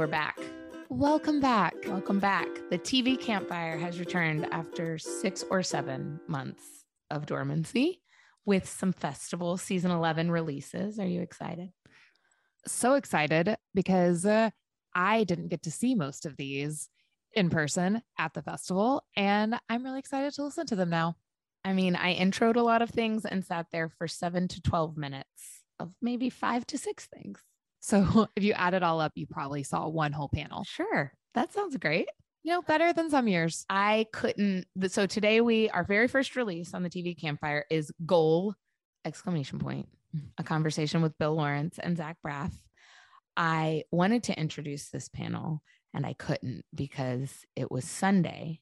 we're back. Welcome back. Welcome back. The TV campfire has returned after six or seven months of dormancy with some festival season 11 releases. Are you excited? So excited because uh, I didn't get to see most of these in person at the festival, and I'm really excited to listen to them now. I mean, I introed a lot of things and sat there for seven to 12 minutes of maybe five to six things. So if you add it all up, you probably saw one whole panel. Sure. That sounds great. You know, better than some years. I couldn't. So today we, our very first release on the TV campfire is Goal exclamation point, a conversation with Bill Lawrence and Zach Braff. I wanted to introduce this panel and I couldn't because it was Sunday,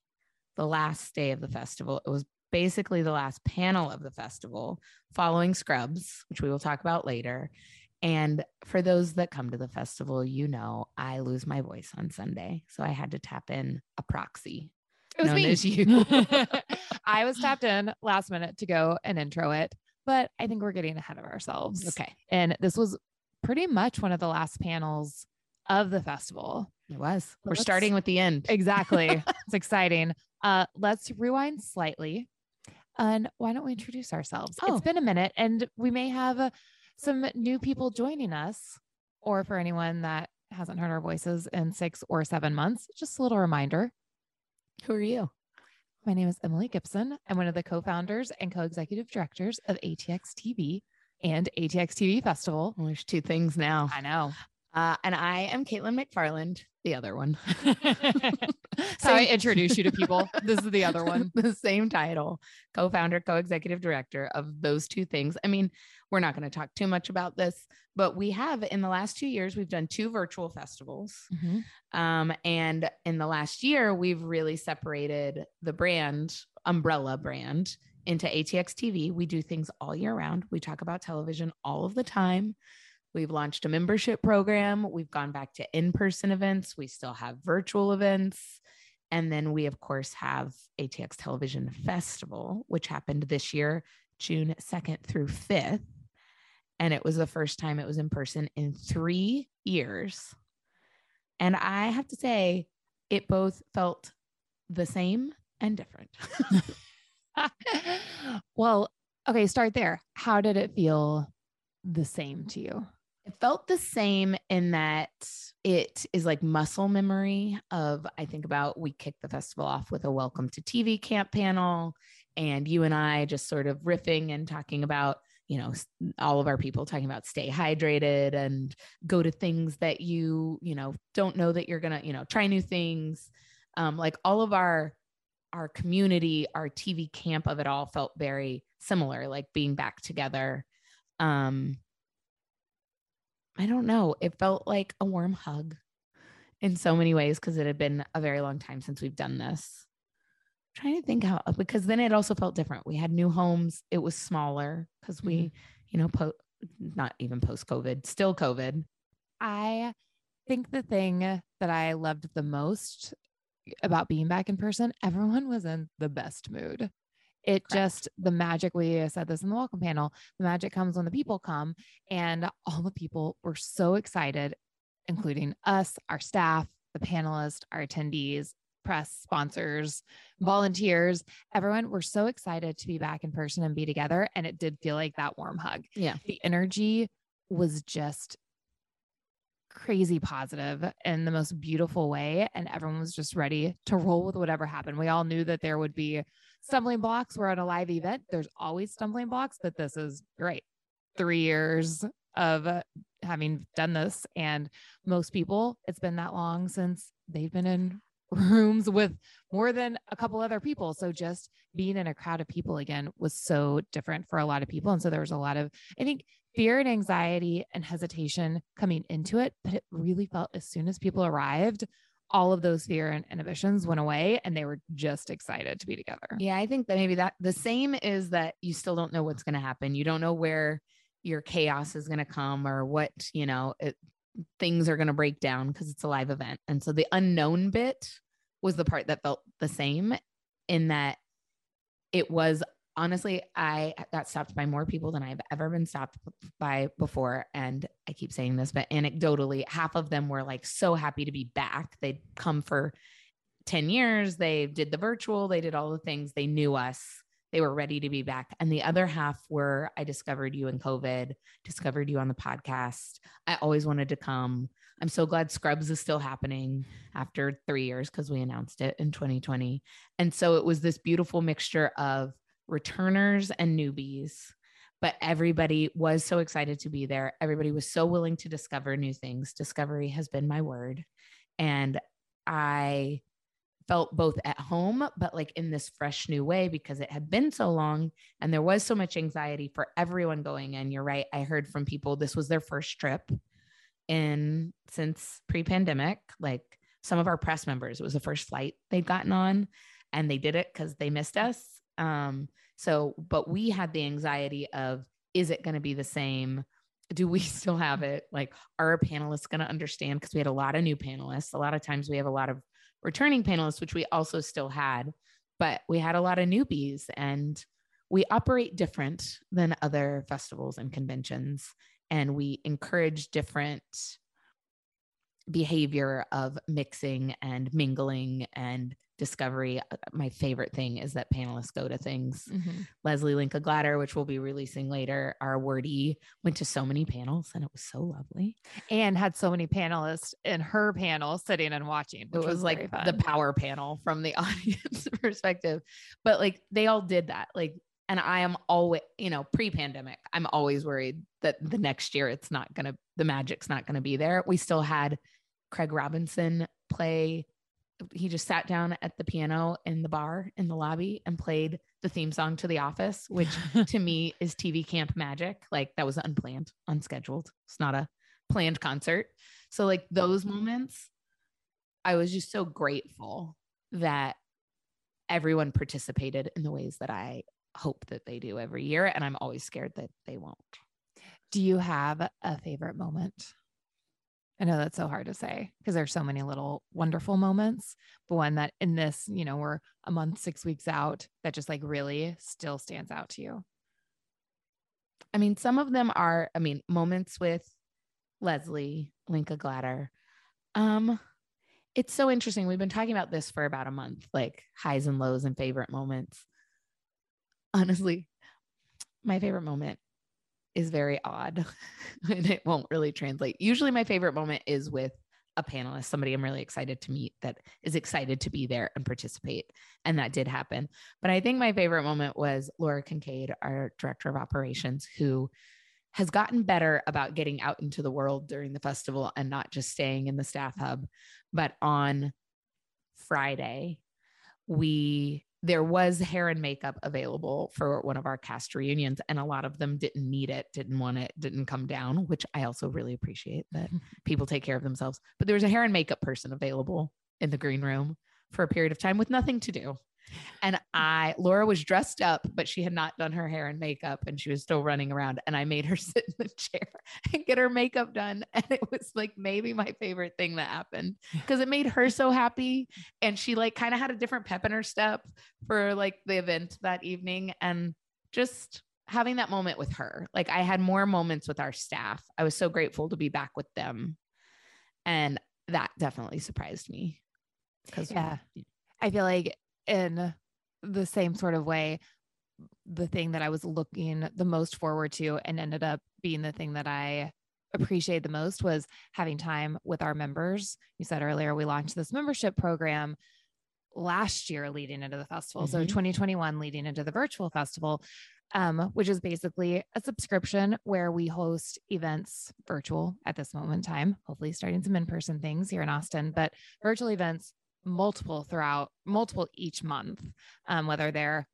the last day of the festival. It was basically the last panel of the festival following Scrubs, which we will talk about later. And for those that come to the festival, you know, I lose my voice on Sunday. So I had to tap in a proxy. It was me. you. I was tapped in last minute to go and intro it, but I think we're getting ahead of ourselves. okay. And this was pretty much one of the last panels of the festival. It was. We're starting with the end. Exactly. it's exciting. Uh, let's rewind slightly. And why don't we introduce ourselves? Oh. It's been a minute, and we may have uh, some new people joining us, or for anyone that hasn't heard our voices in six or seven months, just a little reminder. Who are you? My name is Emily Gibson. I'm one of the co founders and co executive directors of ATX TV and ATX TV Festival. Well, there's two things now. I know. Uh, and I am Caitlin McFarland, the other one. so I introduce you to people. This is the other one. the same title, co-founder, co-executive director of those two things. I mean, we're not going to talk too much about this, but we have in the last two years, we've done two virtual festivals. Um, and in the last year, we've really separated the brand, umbrella brand, into ATX TV. We do things all year round. We talk about television all of the time. We've launched a membership program. We've gone back to in person events. We still have virtual events. And then we, of course, have ATX Television Festival, which happened this year, June 2nd through 5th. And it was the first time it was in person in three years. And I have to say, it both felt the same and different. well, okay, start there. How did it feel the same to you? It felt the same in that it is like muscle memory of I think about we kicked the festival off with a welcome to TV camp panel and you and I just sort of riffing and talking about you know all of our people talking about stay hydrated and go to things that you you know don't know that you're to you know try new things. Um like all of our our community our TV camp of it all felt very similar like being back together. Um I don't know. It felt like a warm hug in so many ways because it had been a very long time since we've done this. trying to think how because then it also felt different. We had new homes. It was smaller because we, mm-hmm. you know, po- not even post COVID, still COVID. I think the thing that I loved the most about being back in person, everyone was in the best mood. It Correct. just, the magic, we said this in the welcome panel, the magic comes when the people come. And all the people were so excited, including us, our staff, the panelists, our attendees, press, sponsors, volunteers, everyone were so excited to be back in person and be together. And it did feel like that warm hug. Yeah. The energy was just crazy positive in the most beautiful way. And everyone was just ready to roll with whatever happened. We all knew that there would be stumbling blocks. We're at a live event. There's always stumbling blocks, but this is great. Three years of having done this. And most people, it's been that long since they've been in rooms with more than a couple other people. So just being in a crowd of people again was so different for a lot of people. And so there was a lot of, I think, fear and anxiety and hesitation coming into it. But it really felt as soon as people arrived, all of those fear and inhibitions went away and they were just excited to be together. Yeah, I think that maybe that the same is that you still don't know what's going to happen. You don't know where your chaos is going to come or what, you know, it, things are going to break down because it's a live event. And so the unknown bit was the part that felt the same in that it was honestly, I got stopped by more people than I've ever been stopped by before. And I keep saying this, but anecdotally, half of them were like so happy to be back. They'd come for 10 years, they did the virtual, they did all the things, they knew us. They were ready to be back. And the other half were I discovered you in COVID, discovered you on the podcast. I always wanted to come. I'm so glad Scrubs is still happening after three years because we announced it in 2020. And so it was this beautiful mixture of returners and newbies. But everybody was so excited to be there. Everybody was so willing to discover new things. Discovery has been my word. And I felt both at home, but like in this fresh new way because it had been so long and there was so much anxiety for everyone going in. You're right. I heard from people this was their first trip in since pre pandemic. Like some of our press members, it was the first flight they'd gotten on and they did it because they missed us. Um, so, but we had the anxiety of, is it going to be the same? Do we still have it? Like, are our panelists going to understand? Because we had a lot of new panelists. A lot of times we have a lot of returning panelists, which we also still had, but we had a lot of newbies and we operate different than other festivals and conventions. And we encourage different behavior of mixing and mingling and discovery. Uh, my favorite thing is that panelists go to things. Mm-hmm. Leslie Linka Glatter, which we'll be releasing later, our wordie went to so many panels and it was so lovely. And had so many panelists in her panel sitting and watching. It was, was like the power panel from the audience perspective. But like they all did that. Like, and I am always, you know, pre pandemic, I'm always worried that the next year it's not going to, the magic's not going to be there. We still had Craig Robinson play he just sat down at the piano in the bar in the lobby and played the theme song to The Office, which to me is TV camp magic. Like that was unplanned, unscheduled. It's not a planned concert. So like those moments, I was just so grateful that everyone participated in the ways that I hope that they do every year. And I'm always scared that they won't. Do you have a favorite moment? I know that's so hard to say because there's so many little wonderful moments, but one that in this, you know, we're a month, six weeks out that just like really still stands out to you. I mean, some of them are, I mean, moments with Leslie, Linka Glatter. Um, it's so interesting. We've been talking about this for about a month, like highs and lows and favorite moments. Honestly, my favorite moment is very odd and it won't really translate. Usually, my favorite moment is with a panelist, somebody I'm really excited to meet that is excited to be there and participate. And that did happen. But I think my favorite moment was Laura Kincaid, our director of operations, who has gotten better about getting out into the world during the festival and not just staying in the staff hub. But on Friday, we there was hair and makeup available for one of our cast reunions and a lot of them didn't need it didn't want it didn't come down which i also really appreciate that people take care of themselves. But there was a hair and makeup person available in the green room for a period of time with nothing to do and I, Laura was dressed up, but she had not done her hair and makeup and she was still running around. And I made her sit in the chair and get her makeup done. And it was like maybe my favorite thing that happened because it made her so happy. And she like kind of had a different pep in her step for like the event that evening. And just having that moment with her, like I had more moments with our staff. I was so grateful to be back with them. And that definitely surprised me. Because, yeah, I feel like in the same sort of way the thing that I was looking the most forward to and ended up being the thing that I appreciate the most was having time with our members. You said earlier we launched this membership program last year leading into the festival. Mm-hmm. So 2021 leading into the virtual festival, um, which is basically a subscription where we host events virtual at this moment in time, hopefully starting some in-person things here in Austin, but virtual events multiple throughout multiple each month, um, whether they're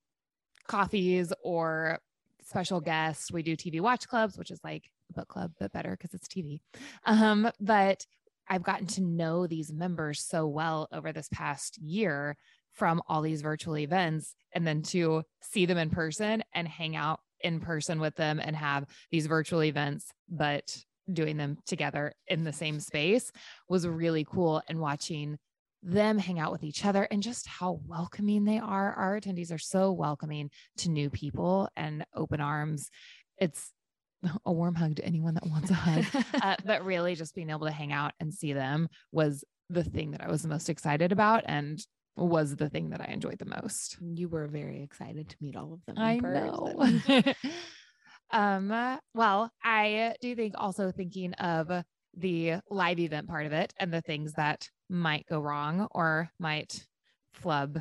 coffees or special guests. We do TV watch clubs, which is like a book club, but better because it's TV. Um, but I've gotten to know these members so well over this past year from all these virtual events and then to see them in person and hang out in person with them and have these virtual events, but doing them together in the same space was really cool and watching them hang out with each other and just how welcoming they are. Our attendees are so welcoming to new people and open arms. It's a warm hug to anyone that wants a hug. uh, but really, just being able to hang out and see them was the thing that I was the most excited about and was the thing that I enjoyed the most. You were very excited to meet all of them. I know. um, well, I do think also thinking of the live event part of it and the things that might go wrong or might flub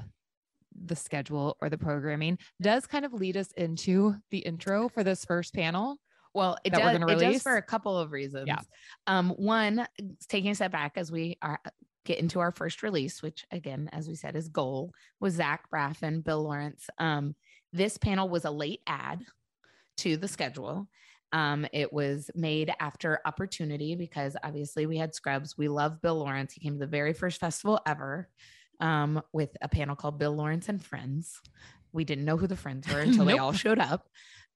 the schedule or the programming does kind of lead us into the intro for this first panel. Well, it does, it does for a couple of reasons. Yeah. Um, one, taking a step back as we are get into our first release, which again, as we said, is goal was Zach Braff and Bill Lawrence. Um, this panel was a late ad to the schedule. Um, it was made after opportunity because obviously we had Scrubs. We love Bill Lawrence. He came to the very first festival ever um, with a panel called Bill Lawrence and Friends. We didn't know who the friends were until nope. they all showed up.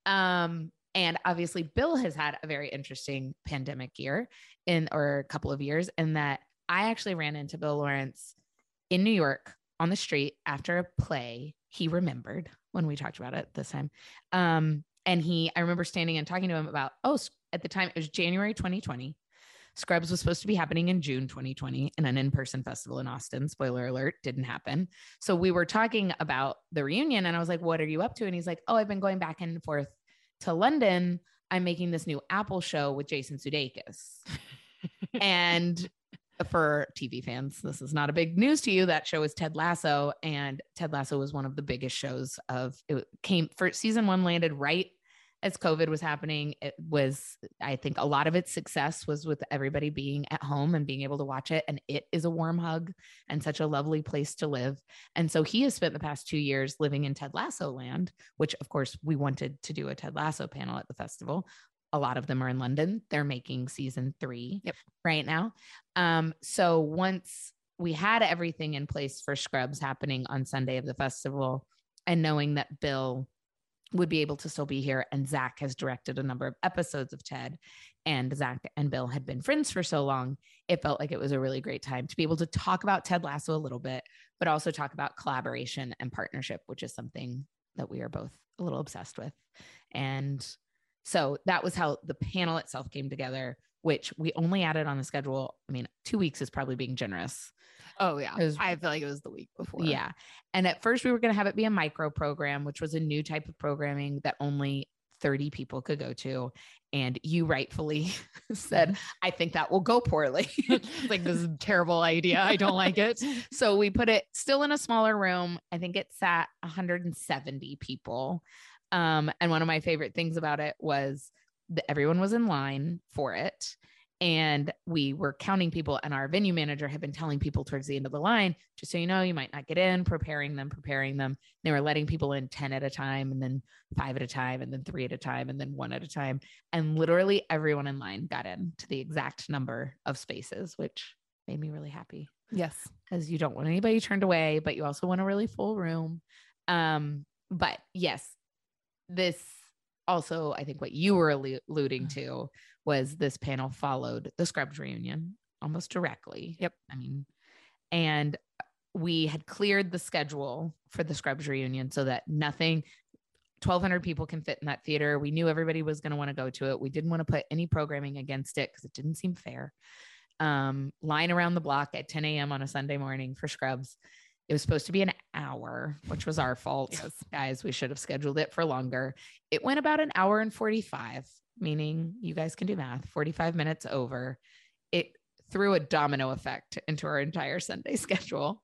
Um, and obviously, Bill has had a very interesting pandemic year in or a couple of years, in that I actually ran into Bill Lawrence in New York on the street after a play. He remembered when we talked about it this time. Um, and he, I remember standing and talking to him about, oh, at the time it was January 2020. Scrubs was supposed to be happening in June 2020 in an in person festival in Austin. Spoiler alert, didn't happen. So we were talking about the reunion, and I was like, What are you up to? And he's like, Oh, I've been going back and forth to London. I'm making this new Apple show with Jason Sudeikis. and for TV fans, this is not a big news to you. That show is Ted Lasso, and Ted Lasso was one of the biggest shows of it came for season one landed right as COVID was happening, it was, I think a lot of its success was with everybody being at home and being able to watch it. And it is a warm hug and such a lovely place to live. And so he has spent the past two years living in Ted Lasso land, which of course we wanted to do a Ted Lasso panel at the festival. A lot of them are in London. They're making season three yep. right now. Um, so once we had everything in place for Scrubs happening on Sunday of the festival, and knowing that Bill would be able to still be here. And Zach has directed a number of episodes of Ted, and Zach and Bill had been friends for so long. It felt like it was a really great time to be able to talk about Ted Lasso a little bit, but also talk about collaboration and partnership, which is something that we are both a little obsessed with. And so that was how the panel itself came together, which we only added on the schedule. I mean, two weeks is probably being generous Oh yeah. Was, I feel like it was the week before. Yeah. And at first we were going to have it be a micro program, which was a new type of programming that only 30 people could go to. And you rightfully said, I think that will go poorly. like this is a terrible idea. I don't like it. So we put it still in a smaller room. I think it sat 170 people. Um, and one of my favorite things about it was that everyone was in line for it. And we were counting people and our venue manager had been telling people towards the end of the line just so you know you might not get in preparing them preparing them. They were letting people in 10 at a time and then five at a time and then three at a time and then one at a time. And literally everyone in line got in to the exact number of spaces which made me really happy. Yes. Because you don't want anybody turned away but you also want a really full room. Um but yes this also i think what you were alluding to was this panel followed the Scrubs reunion almost directly. Yep. I mean, and we had cleared the schedule for the Scrubs reunion so that nothing 1200 people can fit in that theater. We knew everybody was going to want to go to it. We didn't want to put any programming against it because it didn't seem fair. Um, line around the block at 10 a.m. on a Sunday morning for Scrubs. It was supposed to be an hour, which was our fault. Yes. Guys, we should have scheduled it for longer. It went about an hour and 45 meaning you guys can do math, 45 minutes over. It threw a domino effect into our entire Sunday schedule.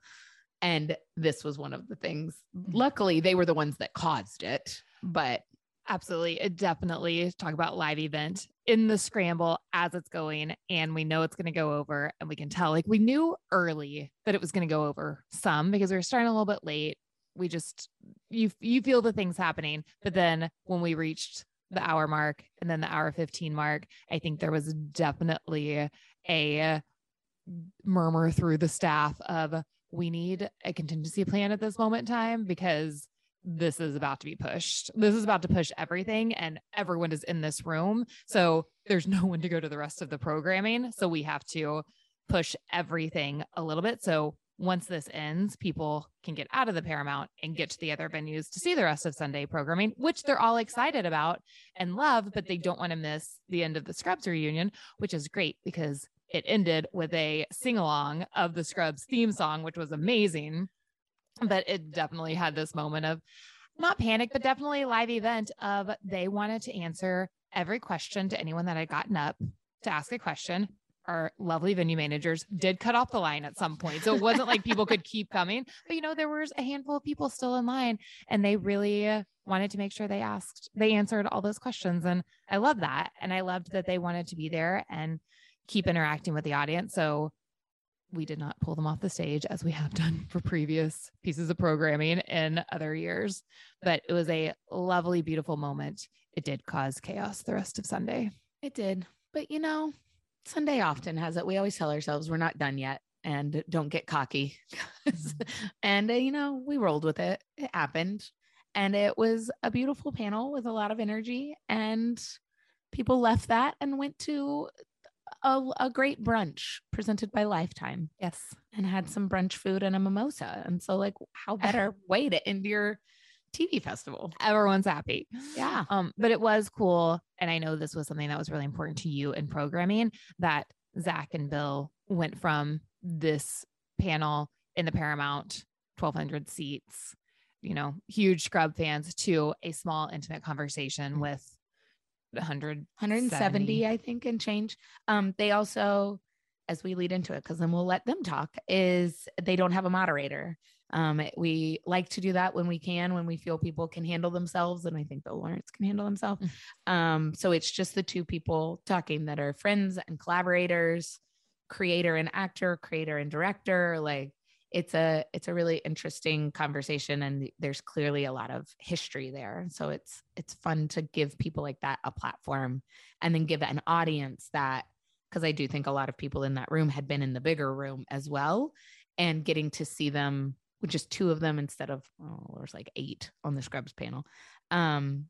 And this was one of the things. Mm-hmm. Luckily, they were the ones that caused it, but absolutely. It definitely talk about live event in the scramble as it's going. And we know it's going to go over. And we can tell, like, we knew early that it was going to go over some because we were starting a little bit late. We just, you, you feel the things happening. But then when we reached the hour mark and then the hour 15 mark, I think there was definitely a murmur through the staff of we need a contingency plan at this moment in time because this is about to be pushed. This is about to push everything, and everyone is in this room. So there's no one to go to the rest of the programming. So we have to push everything a little bit. So once this ends, people can get out of the Paramount and get to the other venues to see the rest of Sunday programming, which they're all excited about and love, but they don't want to miss the end of the Scrubs reunion, which is great because it ended with a sing along of the Scrubs theme song, which was amazing. But it definitely had this moment of not panic, but definitely live event of they wanted to answer every question to anyone that had gotten up to ask a question our lovely venue managers did cut off the line at some point. So it wasn't like people could keep coming, but you know, there was a handful of people still in line and they really wanted to make sure they asked, they answered all those questions. And I love that. And I loved that they wanted to be there and keep interacting with the audience. So we did not pull them off the stage as we have done for previous pieces of programming in other years, but it was a lovely, beautiful moment. It did cause chaos the rest of Sunday. It did. But you know, Sunday often has it. We always tell ourselves we're not done yet and don't get cocky. and, uh, you know, we rolled with it. It happened. And it was a beautiful panel with a lot of energy. And people left that and went to a, a great brunch presented by Lifetime. Yes. And had some brunch food and a mimosa. And so, like, how better way to end your TV festival. Everyone's happy. Yeah. Um, but it was cool. And I know this was something that was really important to you in programming that Zach and Bill went from this panel in the Paramount 1200 seats, you know, huge scrub fans to a small intimate conversation with 100 170 I think and change. Um they also as we lead into it cuz then we'll let them talk is they don't have a moderator. Um, we like to do that when we can, when we feel people can handle themselves. And I think Bill Lawrence can handle himself. Mm. Um, so it's just the two people talking that are friends and collaborators, creator and actor, creator and director. Like it's a it's a really interesting conversation and there's clearly a lot of history there so it's it's fun to give people like that a platform and then give an audience that because i do think a lot of people in that room had been in the bigger room as well and getting to see them with just two of them instead of oh, there's like eight on the Scrubs panel. Um,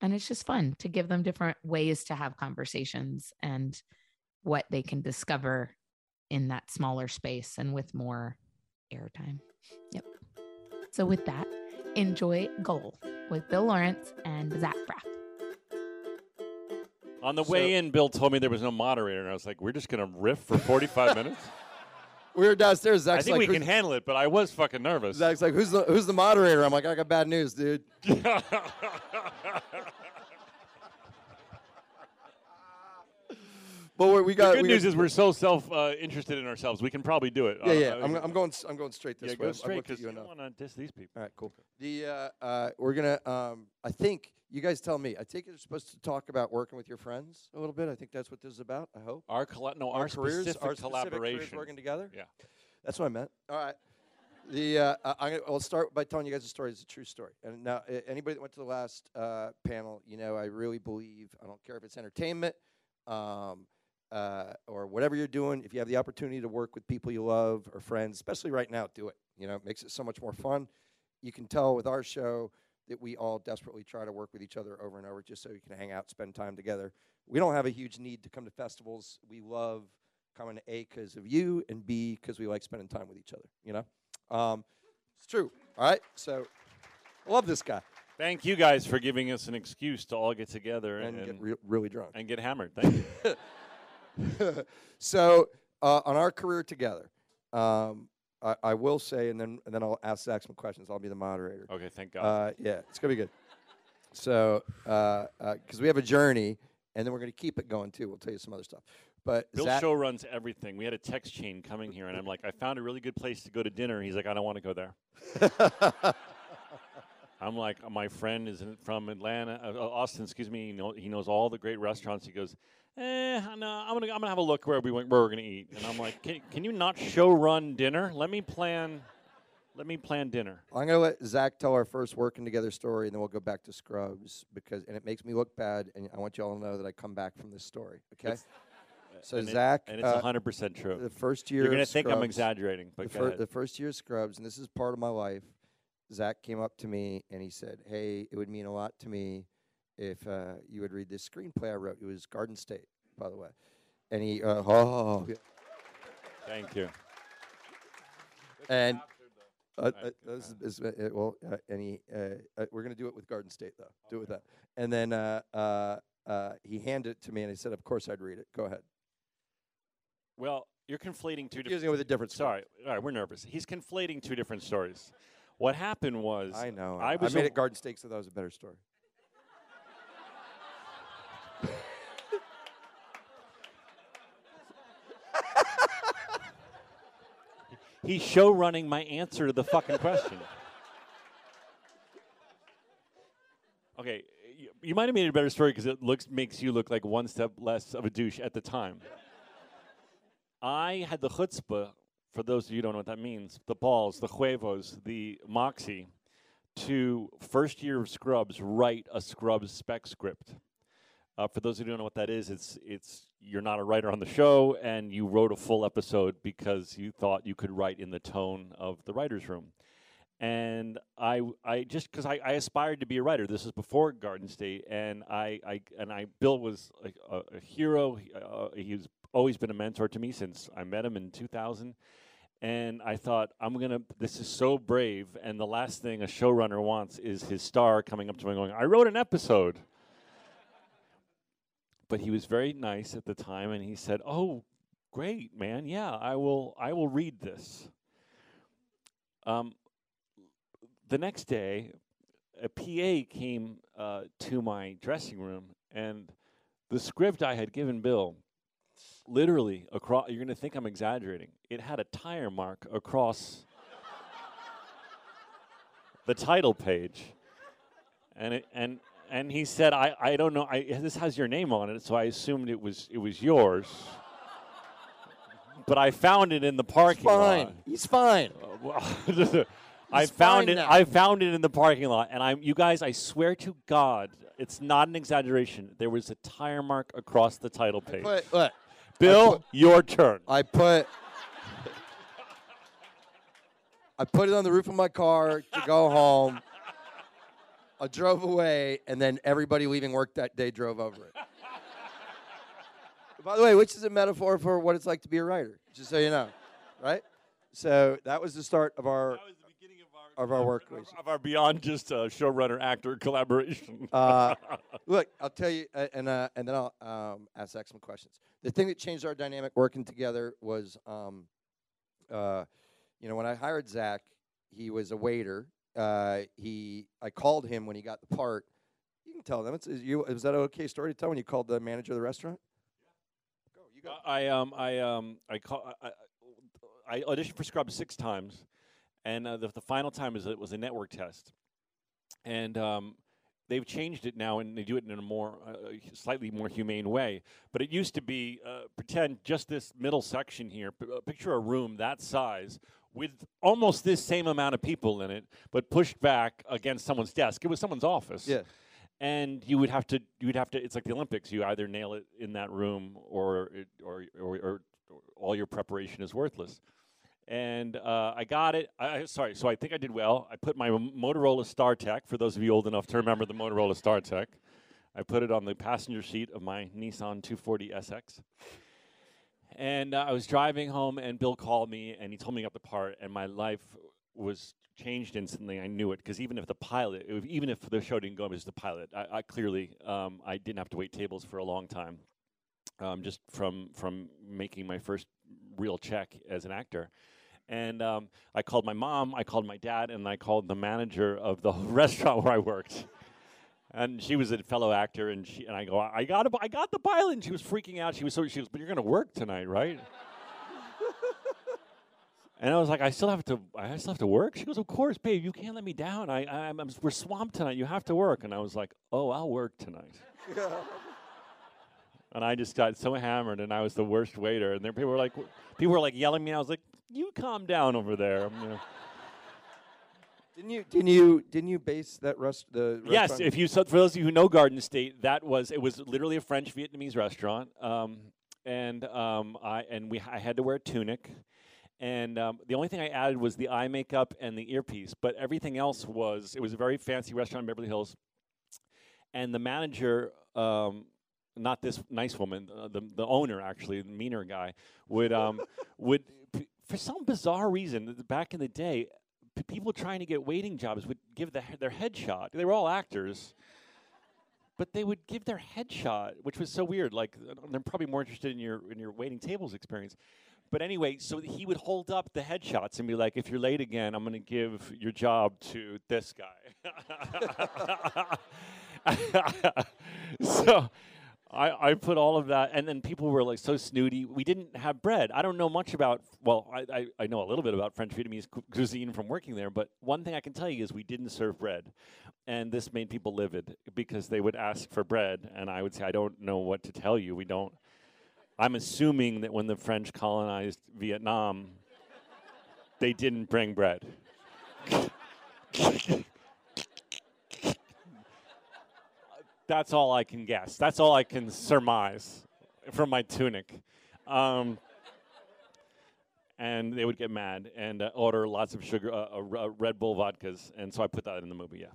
and it's just fun to give them different ways to have conversations and what they can discover in that smaller space and with more airtime. Yep. So with that, enjoy Goal with Bill Lawrence and Zach Braff. On the so, way in, Bill told me there was no moderator, and I was like, "We're just gonna riff for 45 minutes." we were downstairs. Zach's I think like, we can handle it, but I was fucking nervous. Zach's like, "Who's the Who's the moderator?" I'm like, "I got bad news, dude." But we got. The good we news got, is we're so self uh, interested in ourselves. We can probably do it. Yeah, yeah. Uh, I'm, I'm going. I'm going straight this yeah, way. go straight because you don't want to diss these people. All right, cool. The uh, uh, we're gonna. Um, I think you guys tell me. I think you're supposed to talk about working with your friends a little bit. I think that's what this is about. I hope. Our colla- no, our, our careers, our collaboration, specific working together. Yeah, that's what I meant. All right. The uh, I'm gonna, I'll start by telling you guys a story. It's a true story. And now, anybody that went to the last uh, panel, you know, I really believe. I don't care if it's entertainment. Um, uh, or whatever you're doing, if you have the opportunity to work with people you love or friends, especially right now, do it. You know, it makes it so much more fun. You can tell with our show that we all desperately try to work with each other over and over just so we can hang out, spend time together. We don't have a huge need to come to festivals. We love coming to A because of you and B because we like spending time with each other, you know? Um, it's true. All right. So I love this guy. Thank you guys for giving us an excuse to all get together and, and get re- really drunk and get hammered. Thank you. so uh, on our career together, um, I, I, will say, and then and then I'll ask Zach some questions. I'll be the moderator. Okay, thank God. Uh, yeah, it's gonna be good. So, because uh, uh we have a journey, and then we're gonna keep it going too. We'll tell you some other stuff. But Bill Zach- show runs everything. We had a text chain coming here, and I'm like, I found a really good place to go to dinner. He's like, I don't want to go there. I'm like, my friend is from Atlanta, uh, Austin, excuse me. He, know, he knows all the great restaurants. He goes, eh, no, I'm gonna I'm gonna have a look where we went, where we're gonna eat. And I'm like, can, can you not show run dinner? Let me plan. Let me plan dinner. I'm gonna let Zach tell our first working together story, and then we'll go back to Scrubs because, and it makes me look bad, and I want you all to know that I come back from this story. Okay. It's, so and Zach, it, and it's 100 uh, percent true. The first year, you're gonna think Scrubs, I'm exaggerating, but the, fir- the first year of Scrubs, and this is part of my life. Zach came up to me and he said, "Hey, it would mean a lot to me if uh, you would read this screenplay I wrote. It was Garden State." by the way. And he, uh, oh, thank you. And uh, uh, this is, is, uh, well, uh, any uh, uh, we're gonna do it with Garden State though. Do it with that. And then uh, uh, uh, he handed it to me, and he said, "Of course, I'd read it. Go ahead." Well, you're conflating two different. Using it with a different story. Sorry, all right, we're nervous. He's conflating two different stories. What happened was I know. I I, was made a- it Garden State, so that was a better story. He's show running my answer to the fucking question. Okay, you, you might have made a better story because it looks makes you look like one step less of a douche at the time. I had the chutzpah, for those of you who don't know what that means, the balls, the huevos, the moxie, to first year of Scrubs write a Scrubs spec script. Uh, for those who don't know what that is, it's it's you're not a writer on the show, and you wrote a full episode because you thought you could write in the tone of the writers' room. And I, I just because I, I aspired to be a writer. This was before Garden State, and I, I and I, Bill was a, a hero. He, uh, he's always been a mentor to me since I met him in 2000. And I thought, I'm gonna. This is so brave. And the last thing a showrunner wants is his star coming up to and going, "I wrote an episode." But he was very nice at the time and he said oh great man. Yeah i will i will read this. Um, the next day a pa came uh, to my dressing room and the script i had given bill literally across you're going to think i'm exaggerating. It had a tire mark across the title page and it and and he said, "I, I don't know. I, this has your name on it, so I assumed it was it was yours. but I found it in the parking Fine. lot. He's fine. Uh, well, I found it. now. I found it in the parking lot, and I'm you guys. I swear to God, it's not an exaggeration. There was a tire mark across the title page. But look, Bill, put- your turn. I put I put it on the roof of my car to go home. I drove away, and then everybody leaving work that day drove over it. By the way, which is a metaphor for what it's like to be a writer, just so you know, right? So that was the start of our. was the beginning of our Of our work of, of our beyond just uh, showrunner actor collaboration. Uh, look, I'll tell you, uh, and uh, and then I'll um, ask Zach some questions. The thing that changed our dynamic working together was, um, uh, you know, when I hired Zach, he was a waiter. Uh, he, I called him when he got the part. You can tell them. It's, is you, is that an okay story to tell when you called the manager of the restaurant? Go, you go. I um I um I call I, I I auditioned for Scrubs six times, and uh, the, the final time was it was a network test, and um, they've changed it now and they do it in a more uh, slightly more humane way. But it used to be uh, pretend just this middle section here. P- uh, picture a room that size with almost this same amount of people in it, but pushed back against someone's desk. It was someone's office. Yeah. and you would have to you would have to it's like the olympics. You either nail it in that room or it, or, or, or, or all your preparation is worthless. And uh, i got it I, sorry so i think i did well. I put my motorola StarTAC for those of you old enough to remember the motorola StarTAC i put it on the passenger seat of my nissan 240 sx and uh, i was driving home and bill called me and he told me got the part and my life was changed instantly. I knew it because even if the pilot, even if the show didn't go as the pilot, I, I clearly um, I didn't have to wait tables for a long time, um, just from from making my first real check as an actor. And um, I called my mom, I called my dad, and I called the manager of the restaurant where I worked. And she was a fellow actor, and she and I go, I got a, I got the pilot. And she was freaking out. She was so she was, but you're going to work tonight, right? And I was like, I still have to, I still have to work. She goes, Of course, babe. You can't let me down. I, I'm, I'm, we're swamped tonight. You have to work. And I was like, Oh, I'll work tonight. and I just got so hammered, and I was the worst waiter. And there people were like, people were like yelling at me. I was like, You calm down over there. I'm, you know. Didn't you? Didn't you? Didn't you base that rest? The Yes, restaurant- if you so for those of you who know Garden State, that was it was literally a French Vietnamese restaurant, um, and um, I and we I had to wear a tunic, and um, the only thing I added was the eye makeup and the earpiece, but everything else was it was a very fancy restaurant in Beverly Hills, and the manager. Um, not this nice woman, uh, the the owner actually, the meaner guy, would um would p- for some bizarre reason, back in the day, people trying to get waiting jobs would give the, their headshot. They were all actors, but they would give their headshot, which was so weird. Like they're probably more interested in your in your waiting tables experience. But anyway, so he would hold up the headshots and be like, "If you're late again, I'm going to give your job to this guy." so I, I put all of that, and then people were like so snooty. We didn't have bread. I don't know much about. Well, I, I, I know a little bit about French Vietnamese cu- cuisine from working there, but one thing I can tell you is we didn't serve bread, and this made people livid because they would ask for bread, and I would say I don't know what to tell you. We don't. I'm assuming that when the French colonized Vietnam, they didn't bring bread. That's all I can guess. That's all I can surmise from my tunic. Um, and they would get mad and uh, order lots of sugar, uh, uh, uh, Red Bull vodkas, and so I put that in the movie. Yeah.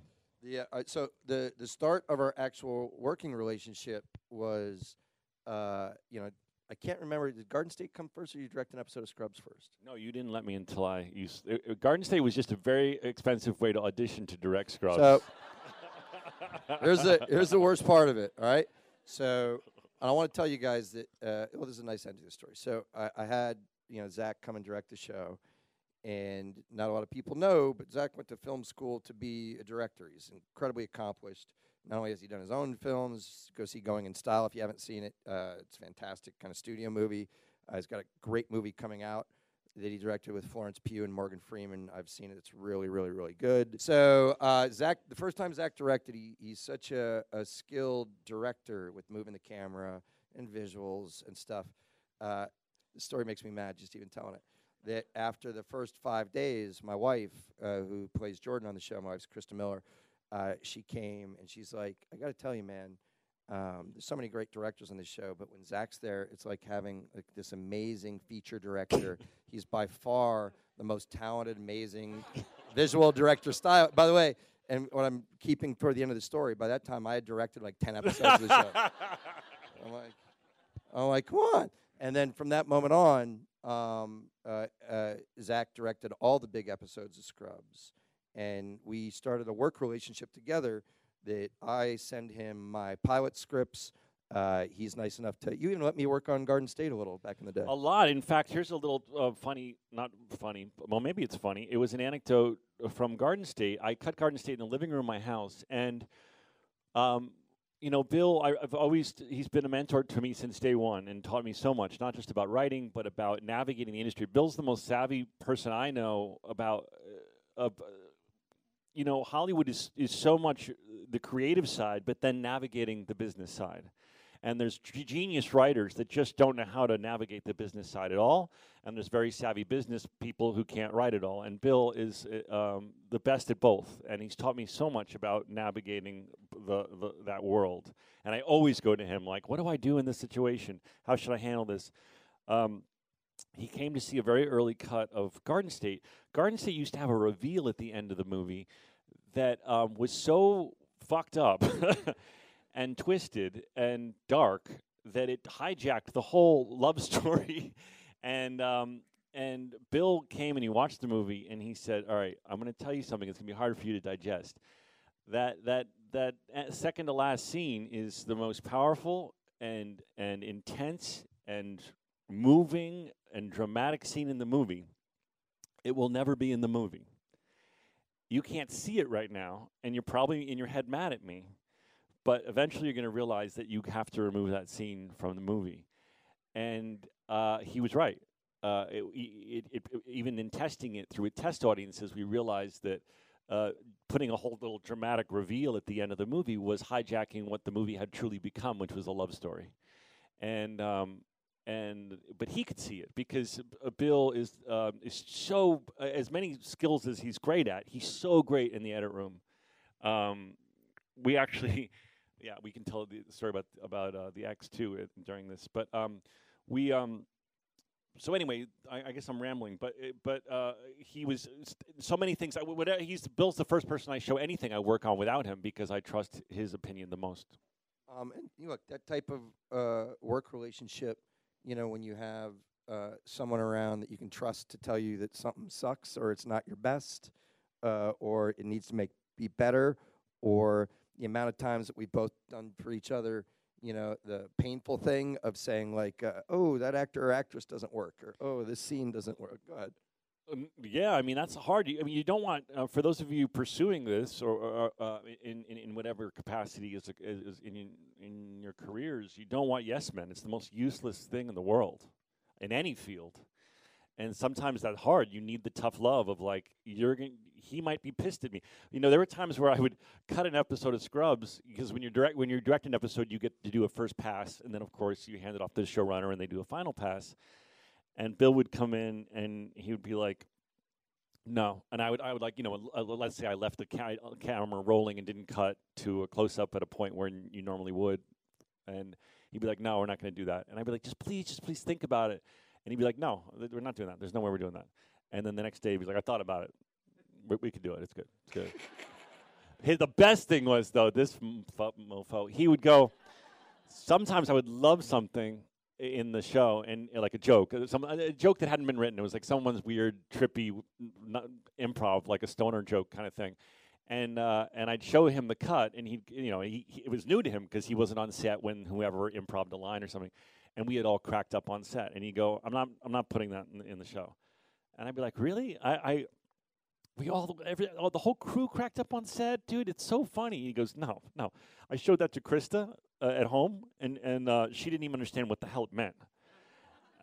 Yeah. Uh, so the the start of our actual working relationship was, uh, you know, I can't remember. Did Garden State come first, or you direct an episode of Scrubs first? No, you didn't let me until I used. Uh, uh, Garden State was just a very expensive way to audition to direct Scrubs. So here's the here's the worst part of it. All right. So I want to tell you guys that. Uh, well, this is a nice end to the story. So I, I had you know Zach come and direct the show, and not a lot of people know, but Zach went to film school to be a director. He's incredibly accomplished. Not only has he done his own films, go see Going in Style if you haven't seen it. Uh, it's a fantastic kind of studio movie. Uh, he's got a great movie coming out that he directed with Florence Pugh and Morgan Freeman. I've seen it. It's really, really, really good. So uh, Zach, the first time Zach directed, he, he's such a, a skilled director with moving the camera and visuals and stuff. Uh, the story makes me mad just even telling it. That after the first five days, my wife, uh, who plays Jordan on the show, my wife's Christa Miller, uh, she came and she's like, "I got to tell you, man, um, there's so many great directors on this show, but when Zach's there, it's like having like this amazing feature director. He's by far the most talented, amazing visual director style. By the way, and what I'm keeping toward the end of the story, by that time I had directed like ten episodes of the show. I'm like, I'm like, come on. And then from that moment on, um, uh, uh, Zach directed all the big episodes of Scrubs, and we started a work relationship together. That I send him my pilot scripts. Uh, he's nice enough to. You even let me work on Garden State a little back in the day. A lot. In fact, here's a little uh, funny, not funny, well, maybe it's funny. It was an anecdote from Garden State. I cut Garden State in the living room of my house. And, um, you know, Bill, I, I've always, he's been a mentor to me since day one and taught me so much, not just about writing, but about navigating the industry. Bill's the most savvy person I know about, uh, you know, Hollywood is, is so much the creative side, but then navigating the business side. And there's g- genius writers that just don't know how to navigate the business side at all. And there's very savvy business people who can't write at all. And bill is uh, um, the best at both. And he's taught me so much about navigating the, the, that world. And i always go to him like what do i do in this situation? How should i handle this? Um, he came to see a very early cut of garden state. Garden state used to have a reveal at the end of the movie that um, was so fucked up and twisted and dark that it hijacked the whole love story. and um, and Bill came and he watched the movie and he said, "All right, I'm going to tell you something. It's going to be hard for you to digest. That that that uh, second to last scene is the most powerful and and intense and moving and dramatic scene in the movie. It will never be in the movie." You can't see it right now, and you're probably in your head mad at me but eventually you're going to realize that you have to remove that scene from the movie. And uh, he was right. Uh, it, it, it, even in testing it through test audiences, we realized that uh, putting a whole little dramatic reveal at the end of the movie was hijacking what the movie had truly become, which was a love story. And um, and but he could see it because uh, Bill is um, is so uh, as many skills as he's great at. He's so great in the edit room. Um, we actually, yeah, we can tell the story about about uh, the X two uh, during this, but um, we um, so anyway, I, I guess I'm rambling, but but uh, he was so many things. I, would, he's Bill's the first person I show anything I work on without him because I trust his opinion the most. Um, and you look, that type of uh, work relationship, you know, when you have uh, someone around that you can trust to tell you that something sucks or it's not your best uh, or it needs to make be better or the amount of times that we've both done for each other you know the painful thing of saying like uh, oh that actor or actress doesn't work or oh this scene doesn't work go ahead Um, yeah, I mean that's hard. I mean, you don't want uh, for those of you pursuing this or, or uh, in, in in whatever capacity is, is, in- in your careers, you don't want yes men. It's the most useless thing in the world, in any field. And sometimes that's hard. You need the tough love of like you're going. He might be pissed at me. You know, there were times where I would cut an episode of Scrubs because when you're direct when you're directing an episode, you get to do a first pass, and then of course you hand it off to the showrunner, and they do a final pass and Bill would come in and he would be like, "No," and I would I would like you know uh, let's say I left the ca- uh, camera rolling and didn't cut to a close up at a point where n- you normally would, and he'd be like, "No, we're not going to do that," and I'd be like, "Just please, just please think about it," and he'd be like, "No, th- we're not doing that. There's no way we're doing that," and then the next day he'd be like, "I thought about it. We, we could do it. It's good. It's good." His, the best thing was though this mofo, mofo he would go. Sometimes I would love something in the show and uh, like a joke, uh, some a joke that hadn't been written. It was like someone's weird, trippy, n- improv, like a stoner joke kind of thing. And uh, and I'd show him the cut, and he, you know, he, he it was new to him because he wasn't on set when whoever improved a line or something, and we had all cracked up on set. And he'd go, "I'm not, I'm not putting that in, the- in the show," and I'd be like, "Really? I." I we all, every, all, the whole crew cracked up on set, dude. It's so funny. He goes, no, no. I showed that to Christa uh, at home, and and uh, she didn't even understand what the hell it meant.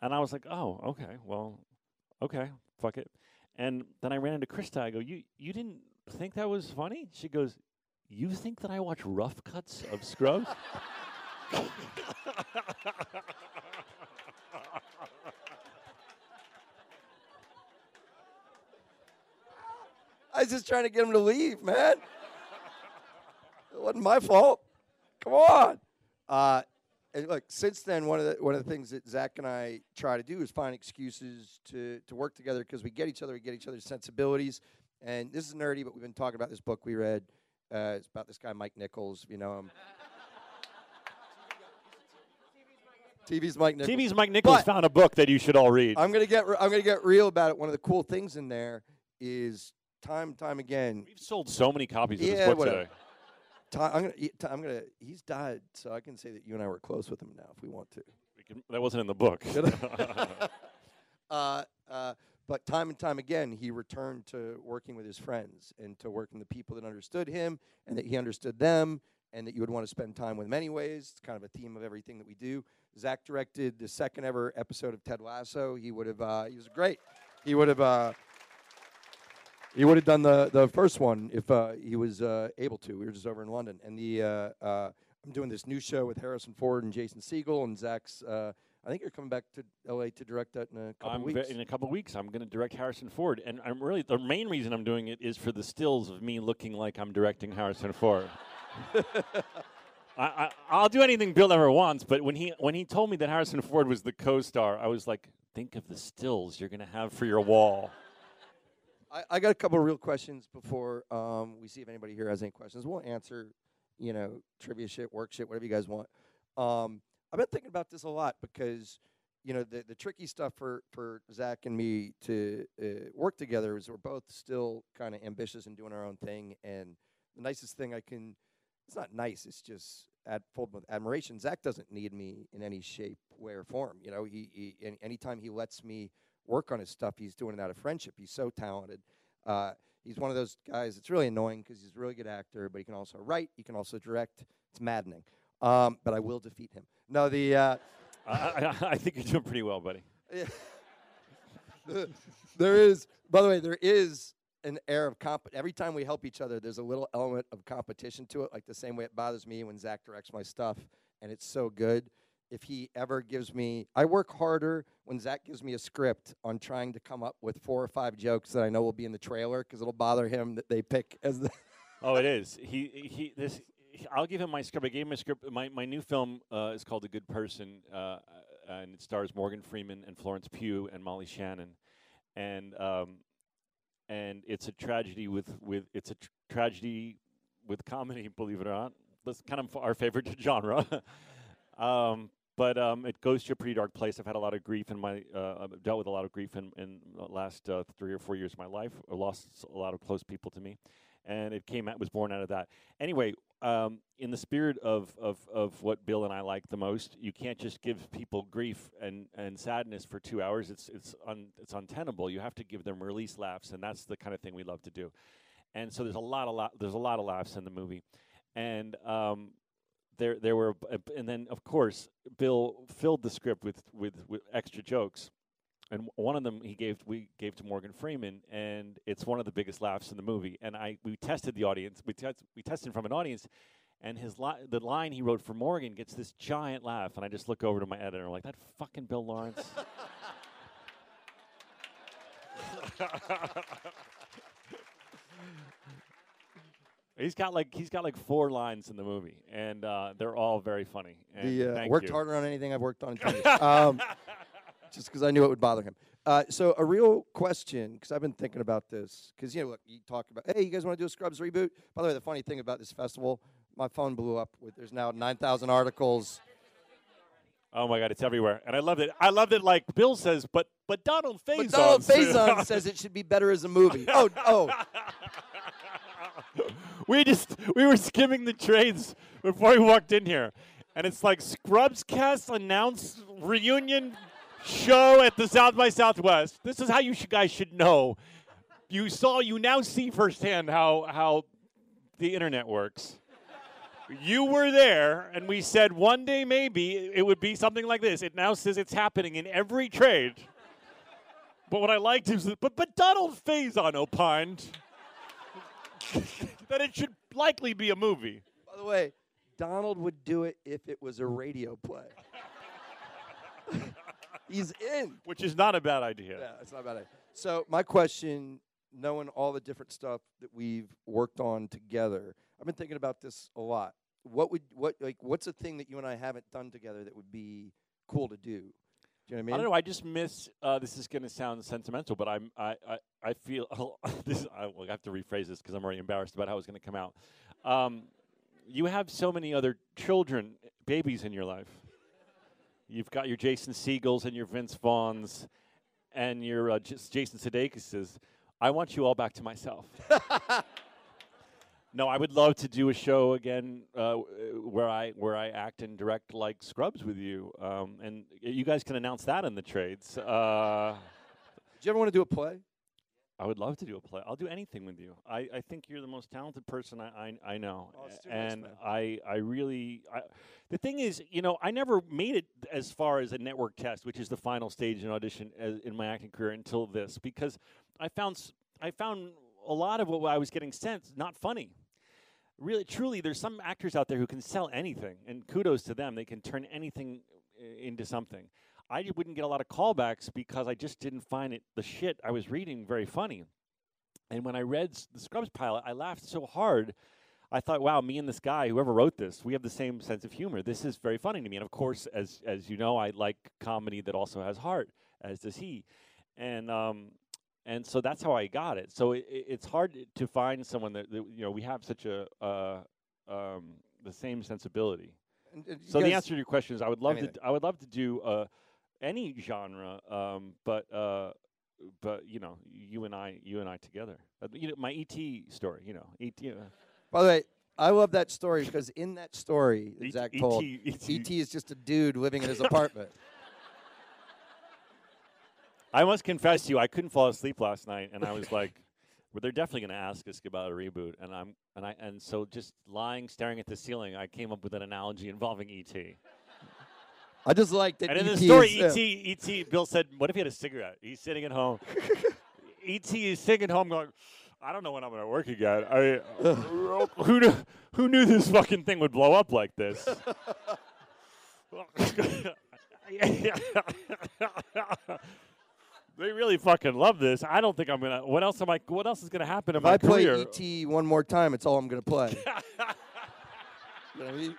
And I was like, oh, okay, well, okay, fuck it. And then I ran into Christa. I go, you you didn't think that was funny? She goes, you think that I watch rough cuts of Scrubs? I was just trying to get him to leave, man. it wasn't my fault. Come on. Uh, and look, since then, one of the one of the things that Zach and I try to do is find excuses to to work together because we get each other, we get each other's sensibilities. And this is nerdy, but we've been talking about this book we read. Uh, it's about this guy Mike Nichols. You know him. TV's Mike Nichols. TV's Mike Nichols But- found a book that you should all read. I'm gonna get re- I'm gonna get real about it. One of the cool things in there is time and time again. We've sold so many copies of Yeah, this book whatever. today. I'm gonna I'm gonna he's died, so I can say that you and I were close with him now if we want to. We can, that wasn't in the book. uh, uh, but time and time again, he returned to working with his friends and to working with the people that understood him and that he understood them and that you would want to spend time with him anyways. It's kind of a theme of everything that we do. Zach directed the second ever episode of Ted Lasso. He would have, uh, he was great. He would have, uh, he would have done the, the first one if uh, he was uh, able to. We were just over in London. And the, uh, uh, I'm doing this new show with Harrison Ford and Jason Segel and Zach's. Uh, I think you're coming back to LA to direct that in a couple I'm weeks. in a couple weeks. I'm going to direct Harrison Ford, and I'm really the main reason I'm doing it is for the stills of me looking like I'm directing Harrison Ford. I, I, I'll do anything Bill ever wants, but when he when he told me that Harrison Ford was the co-star, I was like, think of the stills you're going to have for your wall. I, I got a couple real questions before um, we see if anybody here has any questions. We'll answer, you know, trivia shit, work shit, whatever you guys want. Um, I've been thinking about this a lot because, you know, the, the tricky stuff for, for Zach and me to uh, work together is we're both still kind of ambitious and doing our own thing. And the nicest thing I can, it's not nice, it's just ad, with admiration. Zach doesn't need me in any shape, way, or form. You know, he, he any, anytime he lets me work on his stuff, he's doing it out of friendship. He's so talented. Uh, he's one of those guys It's really annoying because he's a really good actor, but he can also write, he can also direct. It's maddening. Um, but I will defeat him. No, the uh, I, I, I think you're doing pretty well, buddy. there is, by the way, there is an air of comp. Every time we help each other, there's a little element of competition to it. Like the same way it bothers me when Zach directs my stuff, and it's so good. If he ever gives me, I work harder when Zach gives me a script on trying to come up with four or five jokes that I know will be in the trailer because it'll bother him that they pick as the. Oh, it is. He he. This. I'll give him my script. I gave him a script. My my new film uh, is called A Good Person, uh, and it stars Morgan Freeman and Florence Pugh and Molly Shannon, and um, and it's a tragedy with with it's a tr- tragedy with comedy. Believe it or not, that's kind of our favorite genre. um, but um, it goes to a pretty dark place. I've had a lot of grief in my, uh, I've dealt with a lot of grief in, in the last uh, three or four years of my life. I lost a lot of close people to me, and it came out was born out of that. Anyway, um, in the spirit of, of of what Bill and I like the most, you can't just give people grief and, and sadness for two hours. It's it's un, it's untenable. You have to give them release laughs, and that's the kind of thing we love to do. And so there's a lot of la- there's a lot of laughs in the movie, and um, there there were a b- and then of course Bill filled the script with with, with extra jokes, and one of them he gave we gave to Morgan Freeman, and it's one of the biggest laughs in the movie. And I we tested the audience, we test, we tested from an audience, and his li- the line he wrote for Morgan gets this giant laugh, and I just look over to my editor, and I'm like that fucking Bill Lawrence. He's got like he's got like four lines in the movie, and uh, they're all very funny. And The, uh, worked you. harder on anything I've worked on in 20 years. um, just because I knew it would bother him. Uh, so a real question, because I've been thinking about this. Because you know, look, you talk about, hey, you guys want to do a Scrubs reboot? By the way, the funny thing about this festival, my phone blew up. With there's now 9,000 articles. Oh my god, it's everywhere, and I love it. I love it. Like Bill says, but but Donald Faison. But Donald Faison says it should be better as a movie. Oh, oh, we just we were skimming the trades before we walked in here, and it's like Scrubs cast announced reunion show at the South by Southwest. This is how you guys should know. You saw, you now see firsthand how how the internet works. You were there, and we said one day maybe it would be something like this. It now says it's happening in every trade. But what I liked is, but but Donald Faison opined that it should likely be a movie. by the way, Donald would do it if it was a radio play. He's in. Which is not a bad idea. Yeah, it's not a bad. idea. So my question, knowing all the different stuff that we've worked on together, I've been thinking about this a lot. What would what like what's a thing that you and I haven't done together that would be cool to do? Do you know what I mean? I don't know. I just miss. Uh, this is going to sound sentimental, but I'm. I. I, I feel. this. I will have to rephrase this because I'm already embarrassed about how it's going to come out. Um, you have so many other children, babies in your life. You've got your Jason Segels and your Vince Vaughns, and your uh, Jason Sudeikis's. I want you all back to myself. No, I would love to do a show again uh, uh, where I where I act and direct like Scrubs with you, um, and you guys can announce that in the trades. Uh, Do you ever want to do a play? I would love to do a play. I'll do anything with you. I, I think you're the most talented person I I, I know, Oh, it's too A- nice, and man. I I really I, the thing is, you know, I never made it as far as a network test, which is the final stage in audition as, in my acting career until this, because I found I found a lot of what I was getting sent not funny. Really, truly, there's some actors out there who can sell anything, and kudos to them. They can turn anything into something. I wouldn't get a lot of callbacks because I just didn't find it the shit I was reading very funny. And when I read the Scrubs pilot, I laughed so hard. I thought, wow, me and this guy, whoever wrote this, we have the same sense of humor. This is very funny to me. And of course, as as you know, I like comedy that also has heart, as does he. And um, and so that's how I got it. So it, it, it's hard to find someone that, that you know we have such a uh, um, the same sensibility. And, So the answer to your question is, I would love to. Anything. d- I would love to do uh, any genre, um, but uh, but you know, you and I, you and I together. Uh, you know, my ET story. You know, ET. By the way, I love that story because in that story that E- Zach ET told, ET. ET is just a dude living in his apartment. I must confess to you, I couldn't fall asleep last night, and I was like, "Well, they're definitely going to ask us about a reboot." And I'm and I and so just lying, staring at the ceiling, I came up with an analogy involving ET. I just like that. And in the story, is, uh, ET, ET, Bill said, "What if he had a cigarette? He's sitting at home. ET is sitting at home, going, I don't know when I'm going to work again. I who knew who knew this fucking thing would blow up like this." they really fucking love this. I don't think I'm gonna. What else am I? What else is gonna happen in If my I play career? ET one more time, it's all I'm to play. you know what I mean?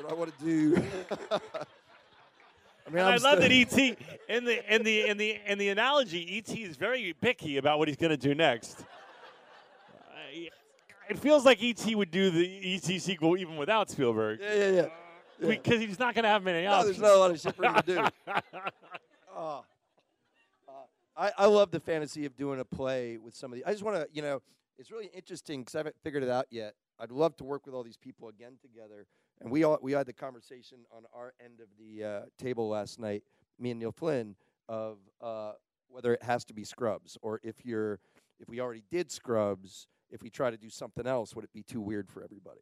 What I want to do. I mean, I'm love that ET in the in the in the in the analogy, ET is very picky about what he's going to do next. I- it feels like ET would do the ET sequel even without Spielberg. Yeah, yeah, yeah. Uh, because he's not going to have many No, options. there's not a lot of shit for him to do. Oh. I, I love the fantasy of doing a play with somebody. I just want to, you know, it's really interesting because I haven't figured it out yet. I'd love to work with all these people again together. And we all we had the conversation on our end of the uh, table last night, me and Neil Flynn, of uh, whether it has to be Scrubs or if you're if we already did Scrubs, if we try to do something else, would it be too weird for everybody?